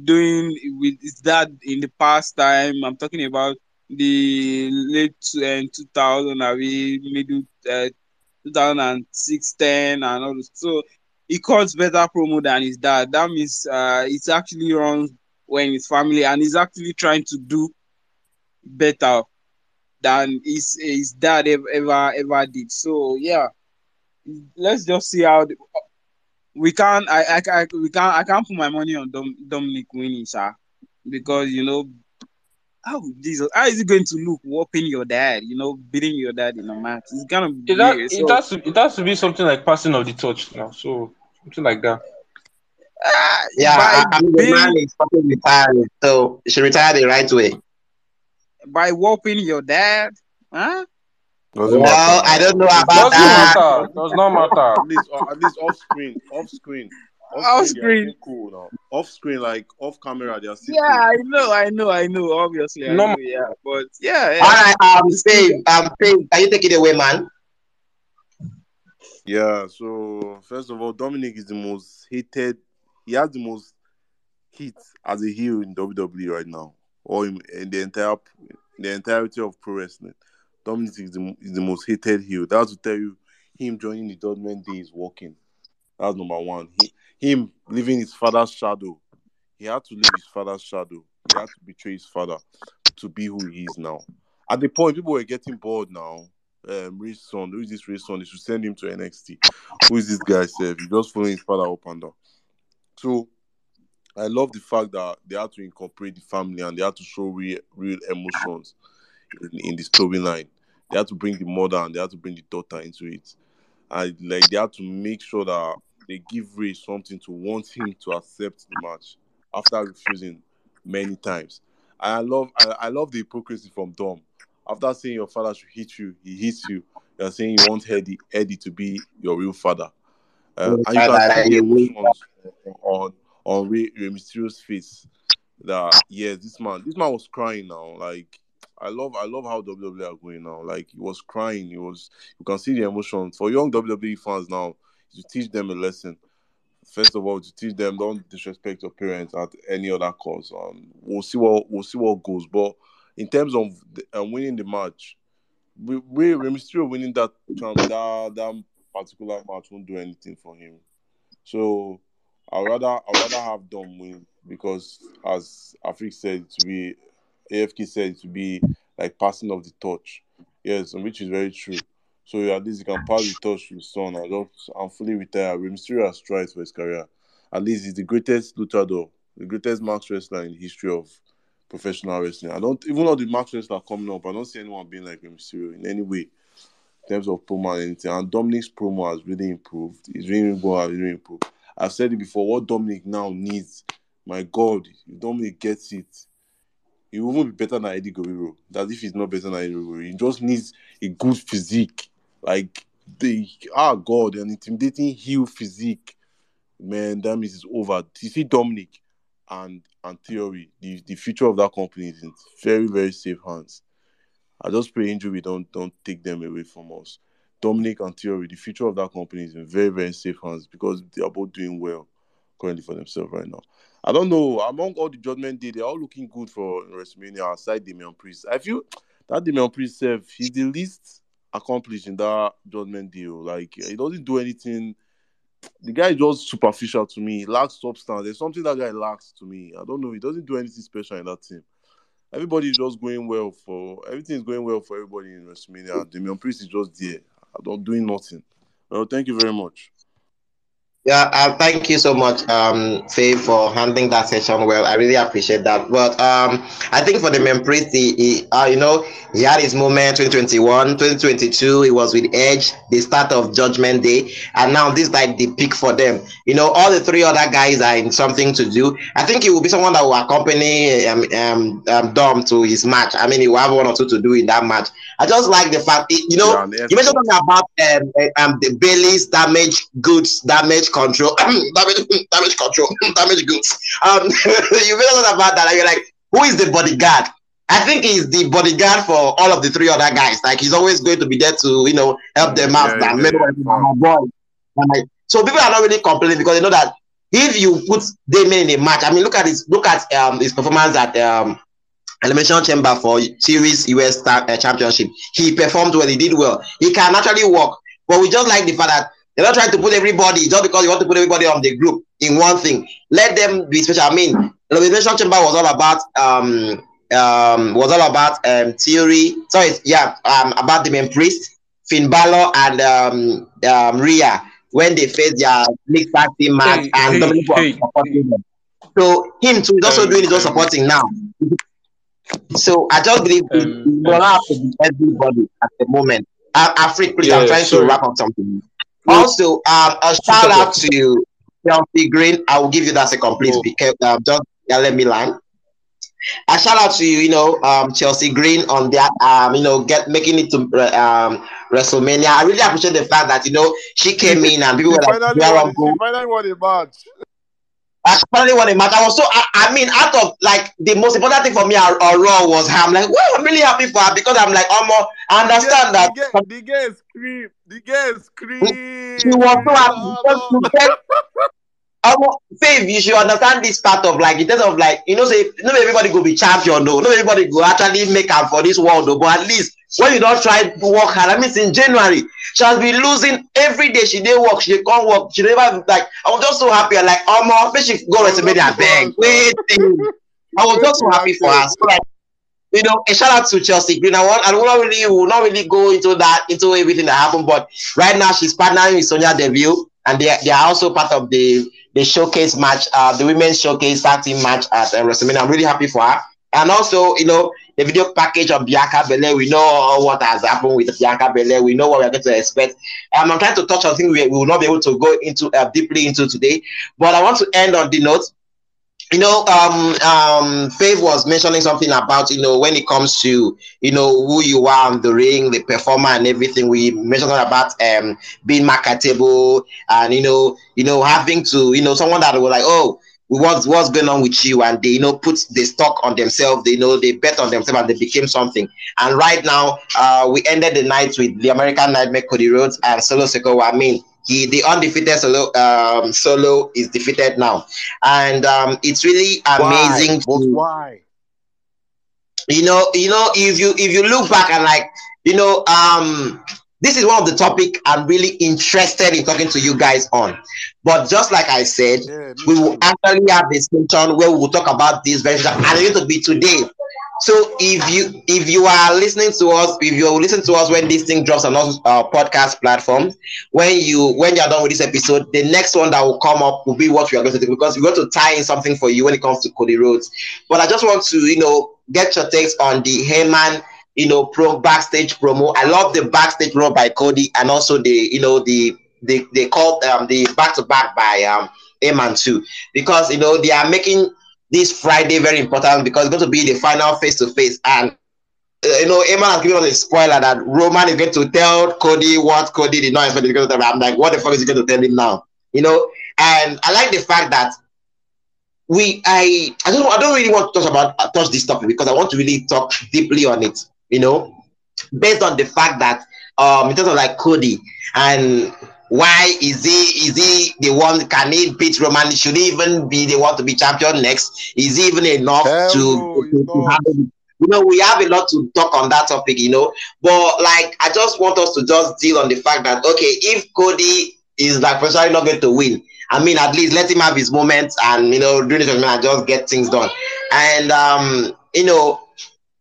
doing with his dad in the past time. I'm talking about the late uh, 2000, I mean, middle uh, 2006, 10, and all this. So he cuts better promo than his dad. That means uh, it's actually runs when his family, and he's actually trying to do better than his his dad ever ever, ever did. So yeah, let's just see how the, we can't. I, I I we can't. I can't put my money on Dom, Dominic winning, sir, because you know. How Jesus? How is it going to look whooping your dad? You know, beating your dad in a match. It's gonna be It, that, weird. it, has to, it has to be something like passing of the torch now. So something like that. ah, yeah, by I, I mean, the man is fucking retired, so he should retire the right way. By whooping your dad, huh? Doesn't Well, matter. I don't know At about Doesn't that. matter. Does not matter. At least, uh, at least off screen, off screen, Off they are screen. cool now. Off screen, like off camera, they are still Yeah, cool. I know, I know, I know. Obviously, I No. know, yeah, but yeah, All yeah. right, um, Steve, um, Steve, can you take it away, man? Yeah. So first of all, Dominic is the most hated. He has the most hit as a heel in WWE right now, or in, in the entire the entirety of pro wrestling. Dominic is the, is the most hated heel. That's to tell you, him joining the Judgment Day is working. That's number one. He, him leaving his father's shadow. He had to leave his father's shadow. He had to betray his father to be who he is now. At the point, people were getting bored now. Um, Rich son, who is this Rich son? They should send him to NXT. Who is this guy? Self? He just following his father up and down. So, I love the fact that they had to incorporate the family and they had to show real, real emotions in, in the storyline. They had to bring the mother and they had to bring the daughter into it. And like they had to make sure that they give Rey something to want him to accept the match after refusing many times. And I love I, I love the hypocrisy from Dom. After saying your father should hit you, he hits you. You're saying you want Eddie Eddie to be your real father. Uh, and you can see the emotions on on Rey, Rey face that yes, this man this man was crying now. Like I love I love how WWE are going now. Like he was crying. He was you can see the emotion for young WWE fans now to teach them a lesson. First of all, to teach them don't disrespect your parents at any other cause. Um, we'll see what we'll see what goes. But in terms of the, uh, winning the match, we we Mysterio winning that that that particular match won't do anything for him. So I rather I rather have Dom win because as Afrik said to be AFK said to be like passing of the torch. Yes, which is very true. So at least you can pass the torch to son. I just I'm fully retired. Rey Mysterio has tried for his career. At least he's the greatest luchador the greatest max wrestler in the history of professional wrestling. I don't even though the max wrestler coming up, I don't see anyone being like Rey Mysterio in any way in terms of promo and anything. And Dominic's promo has really improved. He's really well, really improved. I've said it before. What Dominic now needs, my God, if Dominic gets it, he will be better than Eddie Guerrero. That if he's not better than Eddie Guerrero, he just needs a good physique, like the ah God, an intimidating heel physique. Man, that means it's over. You see Dominic and and Theory, the, the future of that company is in very very safe hands. I just pray injury don't don't take them away from us. Dominic and Theory, the future of that company is in very very safe hands because they are both doing well currently for themselves right now. I don't know. Among all the Judgment Day, they're all looking good for WrestleMania aside Damian Priest. I feel that Damian Priest self, he's the least accomplished in that Judgment deal. Oh. Like he doesn't do anything. The guy is just superficial to me. He lacks substance. There's something that guy lacks to me. I don't know. He doesn't do anything special in that team. Everybody is just going well for everything is going well for everybody in WrestleMania. Damian Priest is just there. Don't doing nothing. Well, thank you very much. Yeah, uh, thank you so much, um, Faye, for handling that session well. I really appreciate that. But um, I think for the priest, he, he uh, you know, he had his moment 2021, 2022. He was with Edge, the start of Judgment Day, and now this like the peak for them. You know, all the three other guys are in something to do. I think he will be someone that will accompany um, um, um Dom to his match. I mean, he will have one or two to do in that match. I just like the fact, you know, yeah, you mentioned about um, um the Bayley's damage goods, damage control, [COUGHS] damage, [COUGHS] damage control, [COUGHS] damage goods. Um, [LAUGHS] you mentioned something about that, and you're like, who is the bodyguard? I think he's the bodyguard for all of the three other guys. Like he's always going to be there to, you know, help them out. Yeah, yeah, yeah. boy. So people are not really complaining because they know that if you put Damian in a match, I mean, look at his look at um his performance at um Elimination Chamber for Series US uh, Championship. He performed well. He did well. He can actually work. But we just like the fact that they're not trying to put everybody just because you want to put everybody on the group in one thing. Let them be special. I mean, the Elimination Chamber was all about um um was all about um theory. Sorry, yeah, um about Damian Priest, Finn Balor and um um Rhea when they faced their tag team match hey, and hey, hey, supporting them. So him too is also um, doing his own supporting now. So I just believe um, we have to be everybody at the moment. Uh, Afrique, please, yeah, I'm trying sorry. to wrap up something. Also, um, a shout out to Chelsea Green. I will give you that second, please, because uh, just yeah, let me land. A shout out to you, you know, um, Chelsea Green on that, um, you know, get making it to um, WrestleMania. I really appreciate the fact that you know she came [LAUGHS] in and people were like, finally, finally won a match. I finally won a match. I was so I, I, mean, out of like the most important thing for me or, or Raw was her. I'm like, well, I'm really happy for her because I'm like, almost I understand the girl, that the girl scream, the girl scream. She was so happy. Um, Faith, you should understand this part of like in terms of like you know say not everybody go be champion no, not everybody go actually make up for this world though, but at least when you don't try to work hard, I mean in January she has been losing every day. She didn't work, she can't work, she never like. I was just so happy. Like, oh my, she go WrestleMania and beg. Wait, I was just so happy for her. You know, a shout out to Chelsea Green. I want, I will not really, will not really go into that, into everything that happened. But right now, she's partnering with Sonya Deville, and they, they are also part of the the showcase match, uh, the women's showcase team match at uh, WrestleMania. I'm really happy for her. And also, you know, the video package of Bianca Belair. We know what has happened with Bianca Belair. We know what we're going to expect. Um, I'm trying to touch on things we, we will not be able to go into uh, deeply into today. But I want to end on the note. You know, um, um, Faith was mentioning something about you know when it comes to you know who you are on the ring, the performer, and everything. We mentioned about um being marketable and you know you know having to you know someone that was like oh what's what's going on with you and they you know put the stock on themselves they you know they bet on themselves and they became something and right now uh we ended the night with the american nightmare cody rhodes and solo Sikoa. i mean he the undefeated solo um solo is defeated now and um it's really amazing why? To, why you know you know if you if you look back and like you know um this is one of the topic I'm really interested in talking to you guys on. But just like I said, yeah, we will actually have a session where we will talk about this very and it's going to be today. So if you if you are listening to us, if you listen to us when this thing drops on our podcast platforms, when you when you are done with this episode, the next one that will come up will be what we are going to do because we're going to tie in something for you when it comes to Cody Rhodes. But I just want to you know get your takes on the Heyman you know pro backstage promo. I love the backstage promo by Cody and also the you know the they they called um the back to back by um Heyman too because you know they are making this Friday very important because it's going to be the final face to face. And uh, you know, Heyman has given us a spoiler that Roman is going to tell Cody what Cody did not expect. Tell I'm like, what the fuck is he going to tell him now? You know, and I like the fact that we, I, I don't, I don't really want to talk about uh, touch this topic because I want to really talk deeply on it. You know, based on the fact that um, in terms of like Cody and why is he is he the one? Can he beat Roman? Should he even be the one to be champion next? Is he even enough Hell to, no, to, he's to not. handle? You know, we have a lot to talk on that topic, you know. But like, I just want us to just deal on the fact that okay, if Cody is like personally not going to win, I mean, at least let him have his moments and you know, during the tournament and just get things done. And um, you know,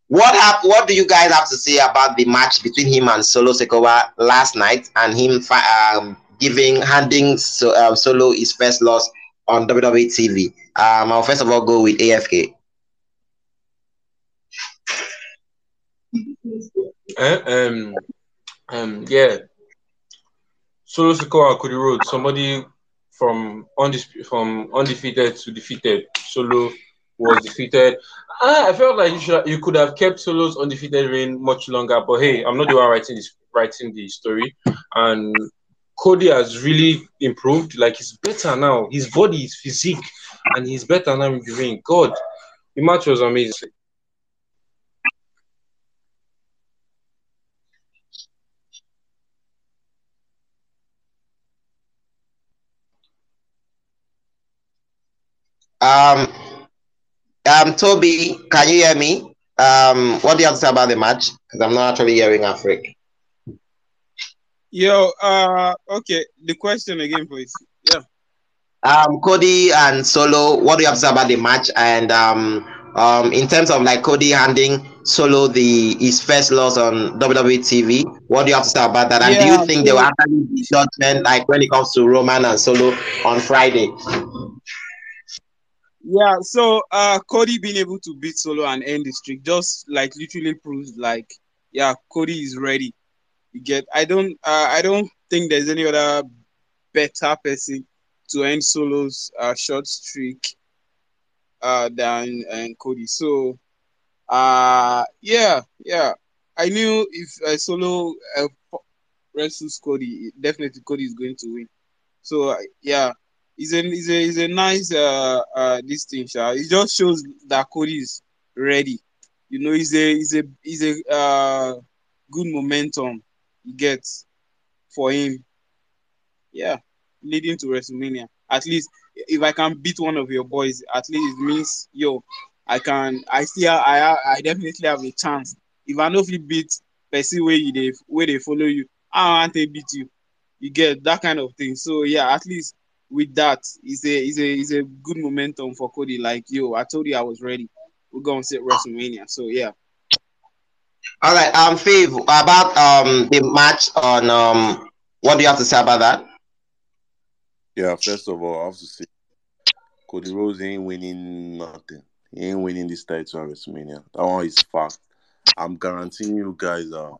what hap- What do you guys have to say about the match between him and Solo Sikoa last night, and him um, giving handing so, um, Solo his first loss on WWE TV? Um, I'll first of all go with AFK. Eh, um, um, yeah. Solo Sikoa and Cody Rhodes, somebody from undisputed, from undefeated to defeated. Solo was defeated. Ah, I felt like you should you could have kept Solo's undefeated reign much longer, but hey, I'm not the one writing this writing the story. And Cody has really improved. Like he's better now. His body is physique, and he's better now in the ring. God, the match was amazing. Um, um, Tobi, can you hear me? Um, what do you have to say about the match? Because I'm not actually hearing Afrik. Yo, uh, okay. The question again, please. Yeah. Um, Cody and Solo, what do you have to say about the match? And um, um, in terms of like Cody handing Solo the his first loss on WWE TV, what do you have to say about that? And do you think they will actually be judgment like when it comes to Roman and Solo on Friday? Yeah, so uh Cody being able to beat Solo and end the streak just like literally proves like yeah, Cody is ready. You get I don't uh, I don't think there's any other better person to end Solo's uh short streak uh than and Cody. So uh yeah, yeah. I knew if uh, Solo uh, wrestles Cody, definitely Cody is going to win. So uh, yeah, it's a it's a it's a nice uh uh this thing. It just shows that Cody is ready. You know, he's a he's a he's a uh good momentum he gets for him. Yeah, leading to WrestleMania. At least if I can beat one of your boys, at least it means yo, I can I still I I definitely have a chance. If I know if you beat person where you they where they follow you, I want to beat you. You get that kind of thing. So yeah, at least with that, it's a it's a it's a good momentum for Cody. Like yo, I told you I was ready. We're gonna sit WrestleMania. So yeah. All right, um, Fav, about um the match on um, what do you have to say about that? Yeah, first of all, I have to say Cody Rhodes ain't winning nothing. He ain't winning this title at WrestleMania. That one is fact. I'm guaranteeing you guys uh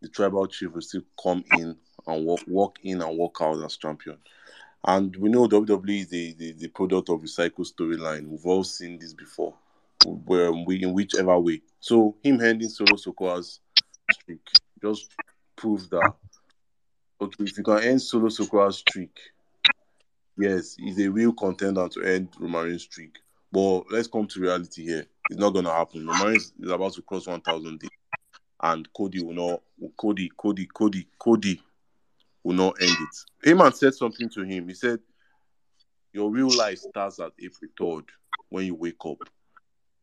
the tribal chief will still come in and walk, walk in and walk out as champion. And we know WWE is the, the, the product of recycled storyline. We've all seen this before, where we in whichever way. So him handing Solo Sikoa's streak just proves that okay, if you can end Solo Sikoa's streak, yes, he's a real contender to end Romarin's streak. But let's come to reality here. It's not gonna happen. Romarin is about to cross one thousand days, and Cody will not. Cody, Cody, Cody, Cody will not end it. Heyman said something to him. He said, "Your real life starts at April third when you wake up.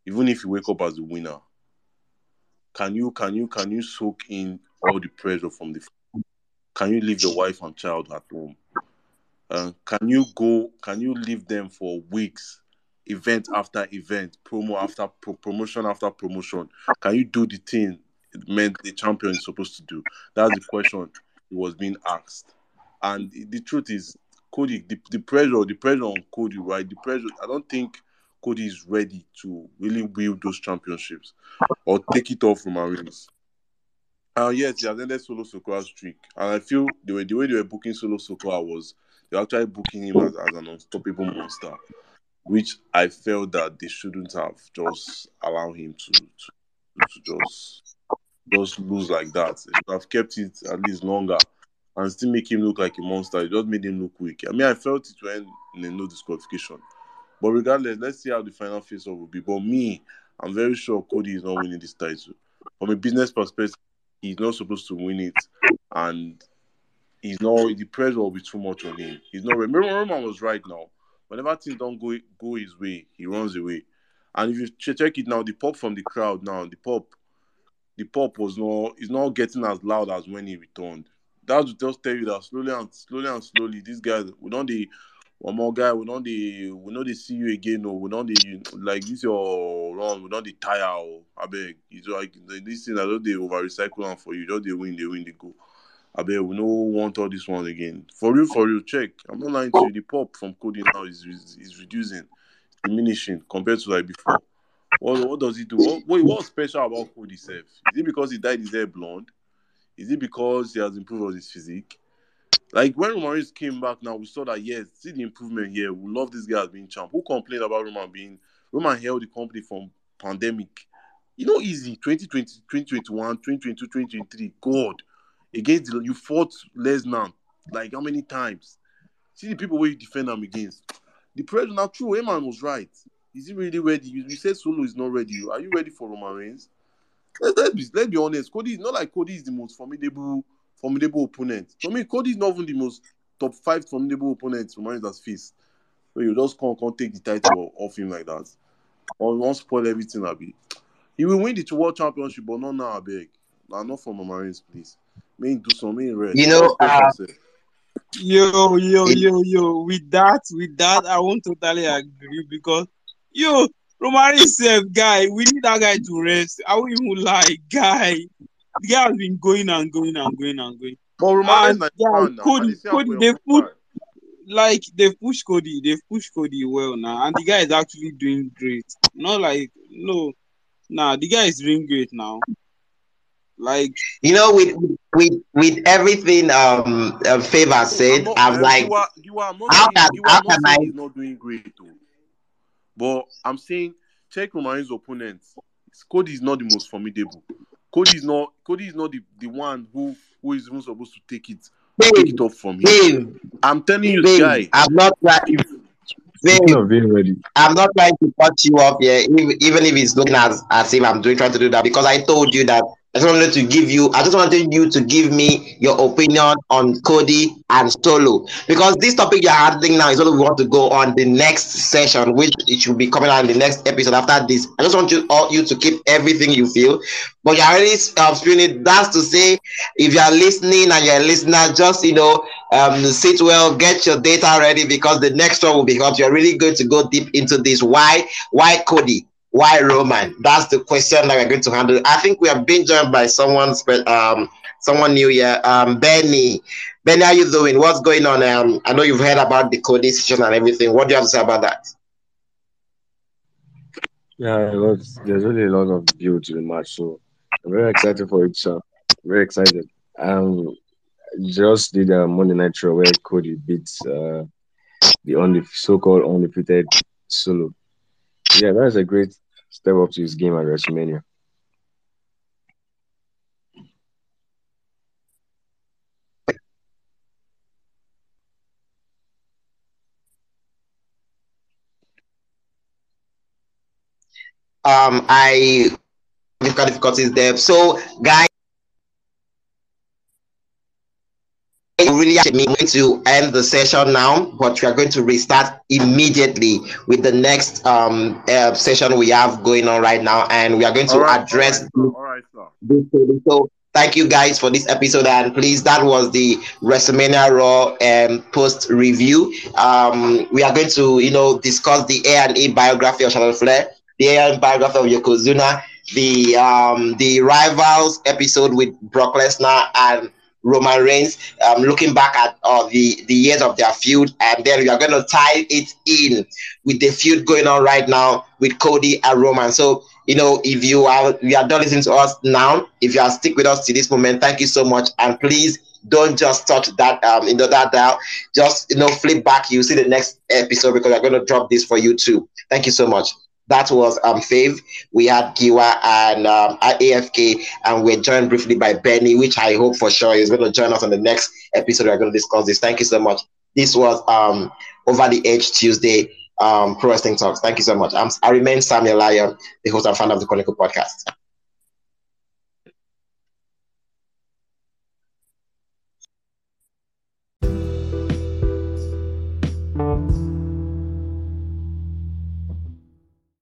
Even if you wake up as a winner, can you can you can you soak in all the pressure from the? Can you leave your wife and child at home? Uh, can you go? Can you leave them for weeks event after event, promo after pro- promotion after promotion? Can you do the thing it meant the champion is supposed to do? That's the question he was being asked. And the truth is, Cody, the, the pressure, the pressure on Cody, right? The pressure. I don't think Cody is ready to really wield those championships or take it off from Reigns. Uh, yes, he has ended Solo Sikoa streak, and I feel the way the way they were booking Solo Sikoa was they were actually booking him as, as an unstoppable monster, which I felt that they shouldn't have just allowed him to to, to just just lose like that. Should have kept it at least longer and still make him look like a monster. It just made him look weak. I mean, I felt it went in a no disqualification. But regardless, let's see how the final face off will be. But me, I'm very sure Cody is not winning this title. From a business perspective, he's not supposed to win it, and he's not. The pressure will be too much on him. He's not. Remember, Roman was right now. Whenever things don't go go his way, he runs away. And if you check it now, the pop from the crowd now, the pop, the pop was not is not getting as loud as when he returned. That would just tell you that slowly and slowly and slowly, these guys we don't the one more guy, we don't the we know they see you again, or we don't the like this your run, we don't the tire oh, or I beg. It's like this thing I don't they over recycle and for you, just they win, they win, they go. I bet we no want all this one again. For real, for real, check. I'm not lying to you. The pop from Cody now is is, is reducing, diminishing compared to like before. What, what does he do? What, wait, what's special about Cody self? Is it because he dyed his hair blonde? Is it because he has improved on his physique? Like when Roman Reigns came back now, we saw that yes, see the improvement here. We love this guy as being champ. Who complained about Roman being Roman held the company from pandemic? You know, easy 2020, 2021, 2022, 2023. God, against you fought Lesnar like how many times? See the people where you defend them against. The president now true, Heyman was right. Is he really ready? You, you said Solo is not ready. Are you ready for Roman Reigns? Let's, let's, be, let's be honest. Cody is not like Cody is the most formidable formidable opponent. For me, Cody is not even the most top five formidable opponent Roman Reigns has faced. So you just can't, can't take the title off him like that. Or won't spoil everything, Abi. He will win the world championship, but not now, I beg. Nah, not for Roman Reigns, please. May do some may rest. You know, uh, Yo, yo, yo, yo. With that, with that, I won't totally agree because yo, Romari said, guy, we need that guy to rest. I won't even lie, guy. The guy has been going and going and going and going. But Roman And Reigns yeah, Cody, they Cody, they put like they push Cody, they push Cody well now, and the guy is actually doing great. Not like no, nah, the guy is doing great now. Like you know, with with with everything um uh, favor I'm said, not, I'm like, you are, you are not how can you how are not can I? saying not doing great though. But I'm saying check Roman Reigns' opponents. Cody is not the most formidable. Cody is not Cody is not the, the one who who is even supposed to take it take it off from him. I'm telling you, Dave, guy. I'm not trying. If Dave, being ready, I'm not trying to cut you off here, ev- even if it's looking as as if I'm doing trying to do that because I told you that I just wanted to give you. I just wanted you to give me your opinion on Cody and Solo because this topic you're handling now is what we want to go on the next session, which it should be coming out in the next episode after this. I just want you all you to keep everything you feel, but you're already um, spewing it. That's to say, if you're listening and you're a listener, just you know um, sit well, get your data ready because the next one will be hot. You're really going to go deep into this. Why? Why Cody? Why Roman? That's the question that we're going to handle. I think we have been joined by someone, um, someone new here. Um, Benny. Benny, how you doing? What's going on? Um, I know you've heard about the Cody situation and everything. What do you have to say about that? yeah, there's really a lot of build to the match, so I'm very excited for it, sir. Very excited. Um, just did a Monday Night Show where Cody beats uh, the only so-called undefeated Solo. Yeah, that's a great step up to his game at WrestleMania. Um, I difficulties there. So, guys. Really are going to end the session now, but we are going to restart immediately with the next um uh, session we have going on right now, and we are going to right, all right, address. All right, this- So Thank you guys for this episode. And please, that was the WrestleMania Raw um, post review. Um, we are going to, you know, discuss the A and E biography of Charlotte Flair, the A and biography of Yokozuna, the um, the rivals episode with Brock Lesnar and Roman Reigns, um, looking back at uh, the, the years of their feud, and then we are going to tie it in with the feud going on right now with Cody and Roman. So, you know, if you are you are done listening to us now, if you are stick with us to this moment, thank you so much, and please don't just touch that um know that dial. Just you know, flip back. You see the next episode because we're going to drop this for you too. Thank you so much. That was um Fav. We had Giwa and um, AFK, and we're joined briefly by Benny, which I hope for sure is going to join us on the next episode. We're going to discuss this. Thank you so much. This was um over the edge Tuesday um pro wrestling talks. Thank you so much. I'm, I remain Samuel Lion, the host and founder of the Chronicle podcast.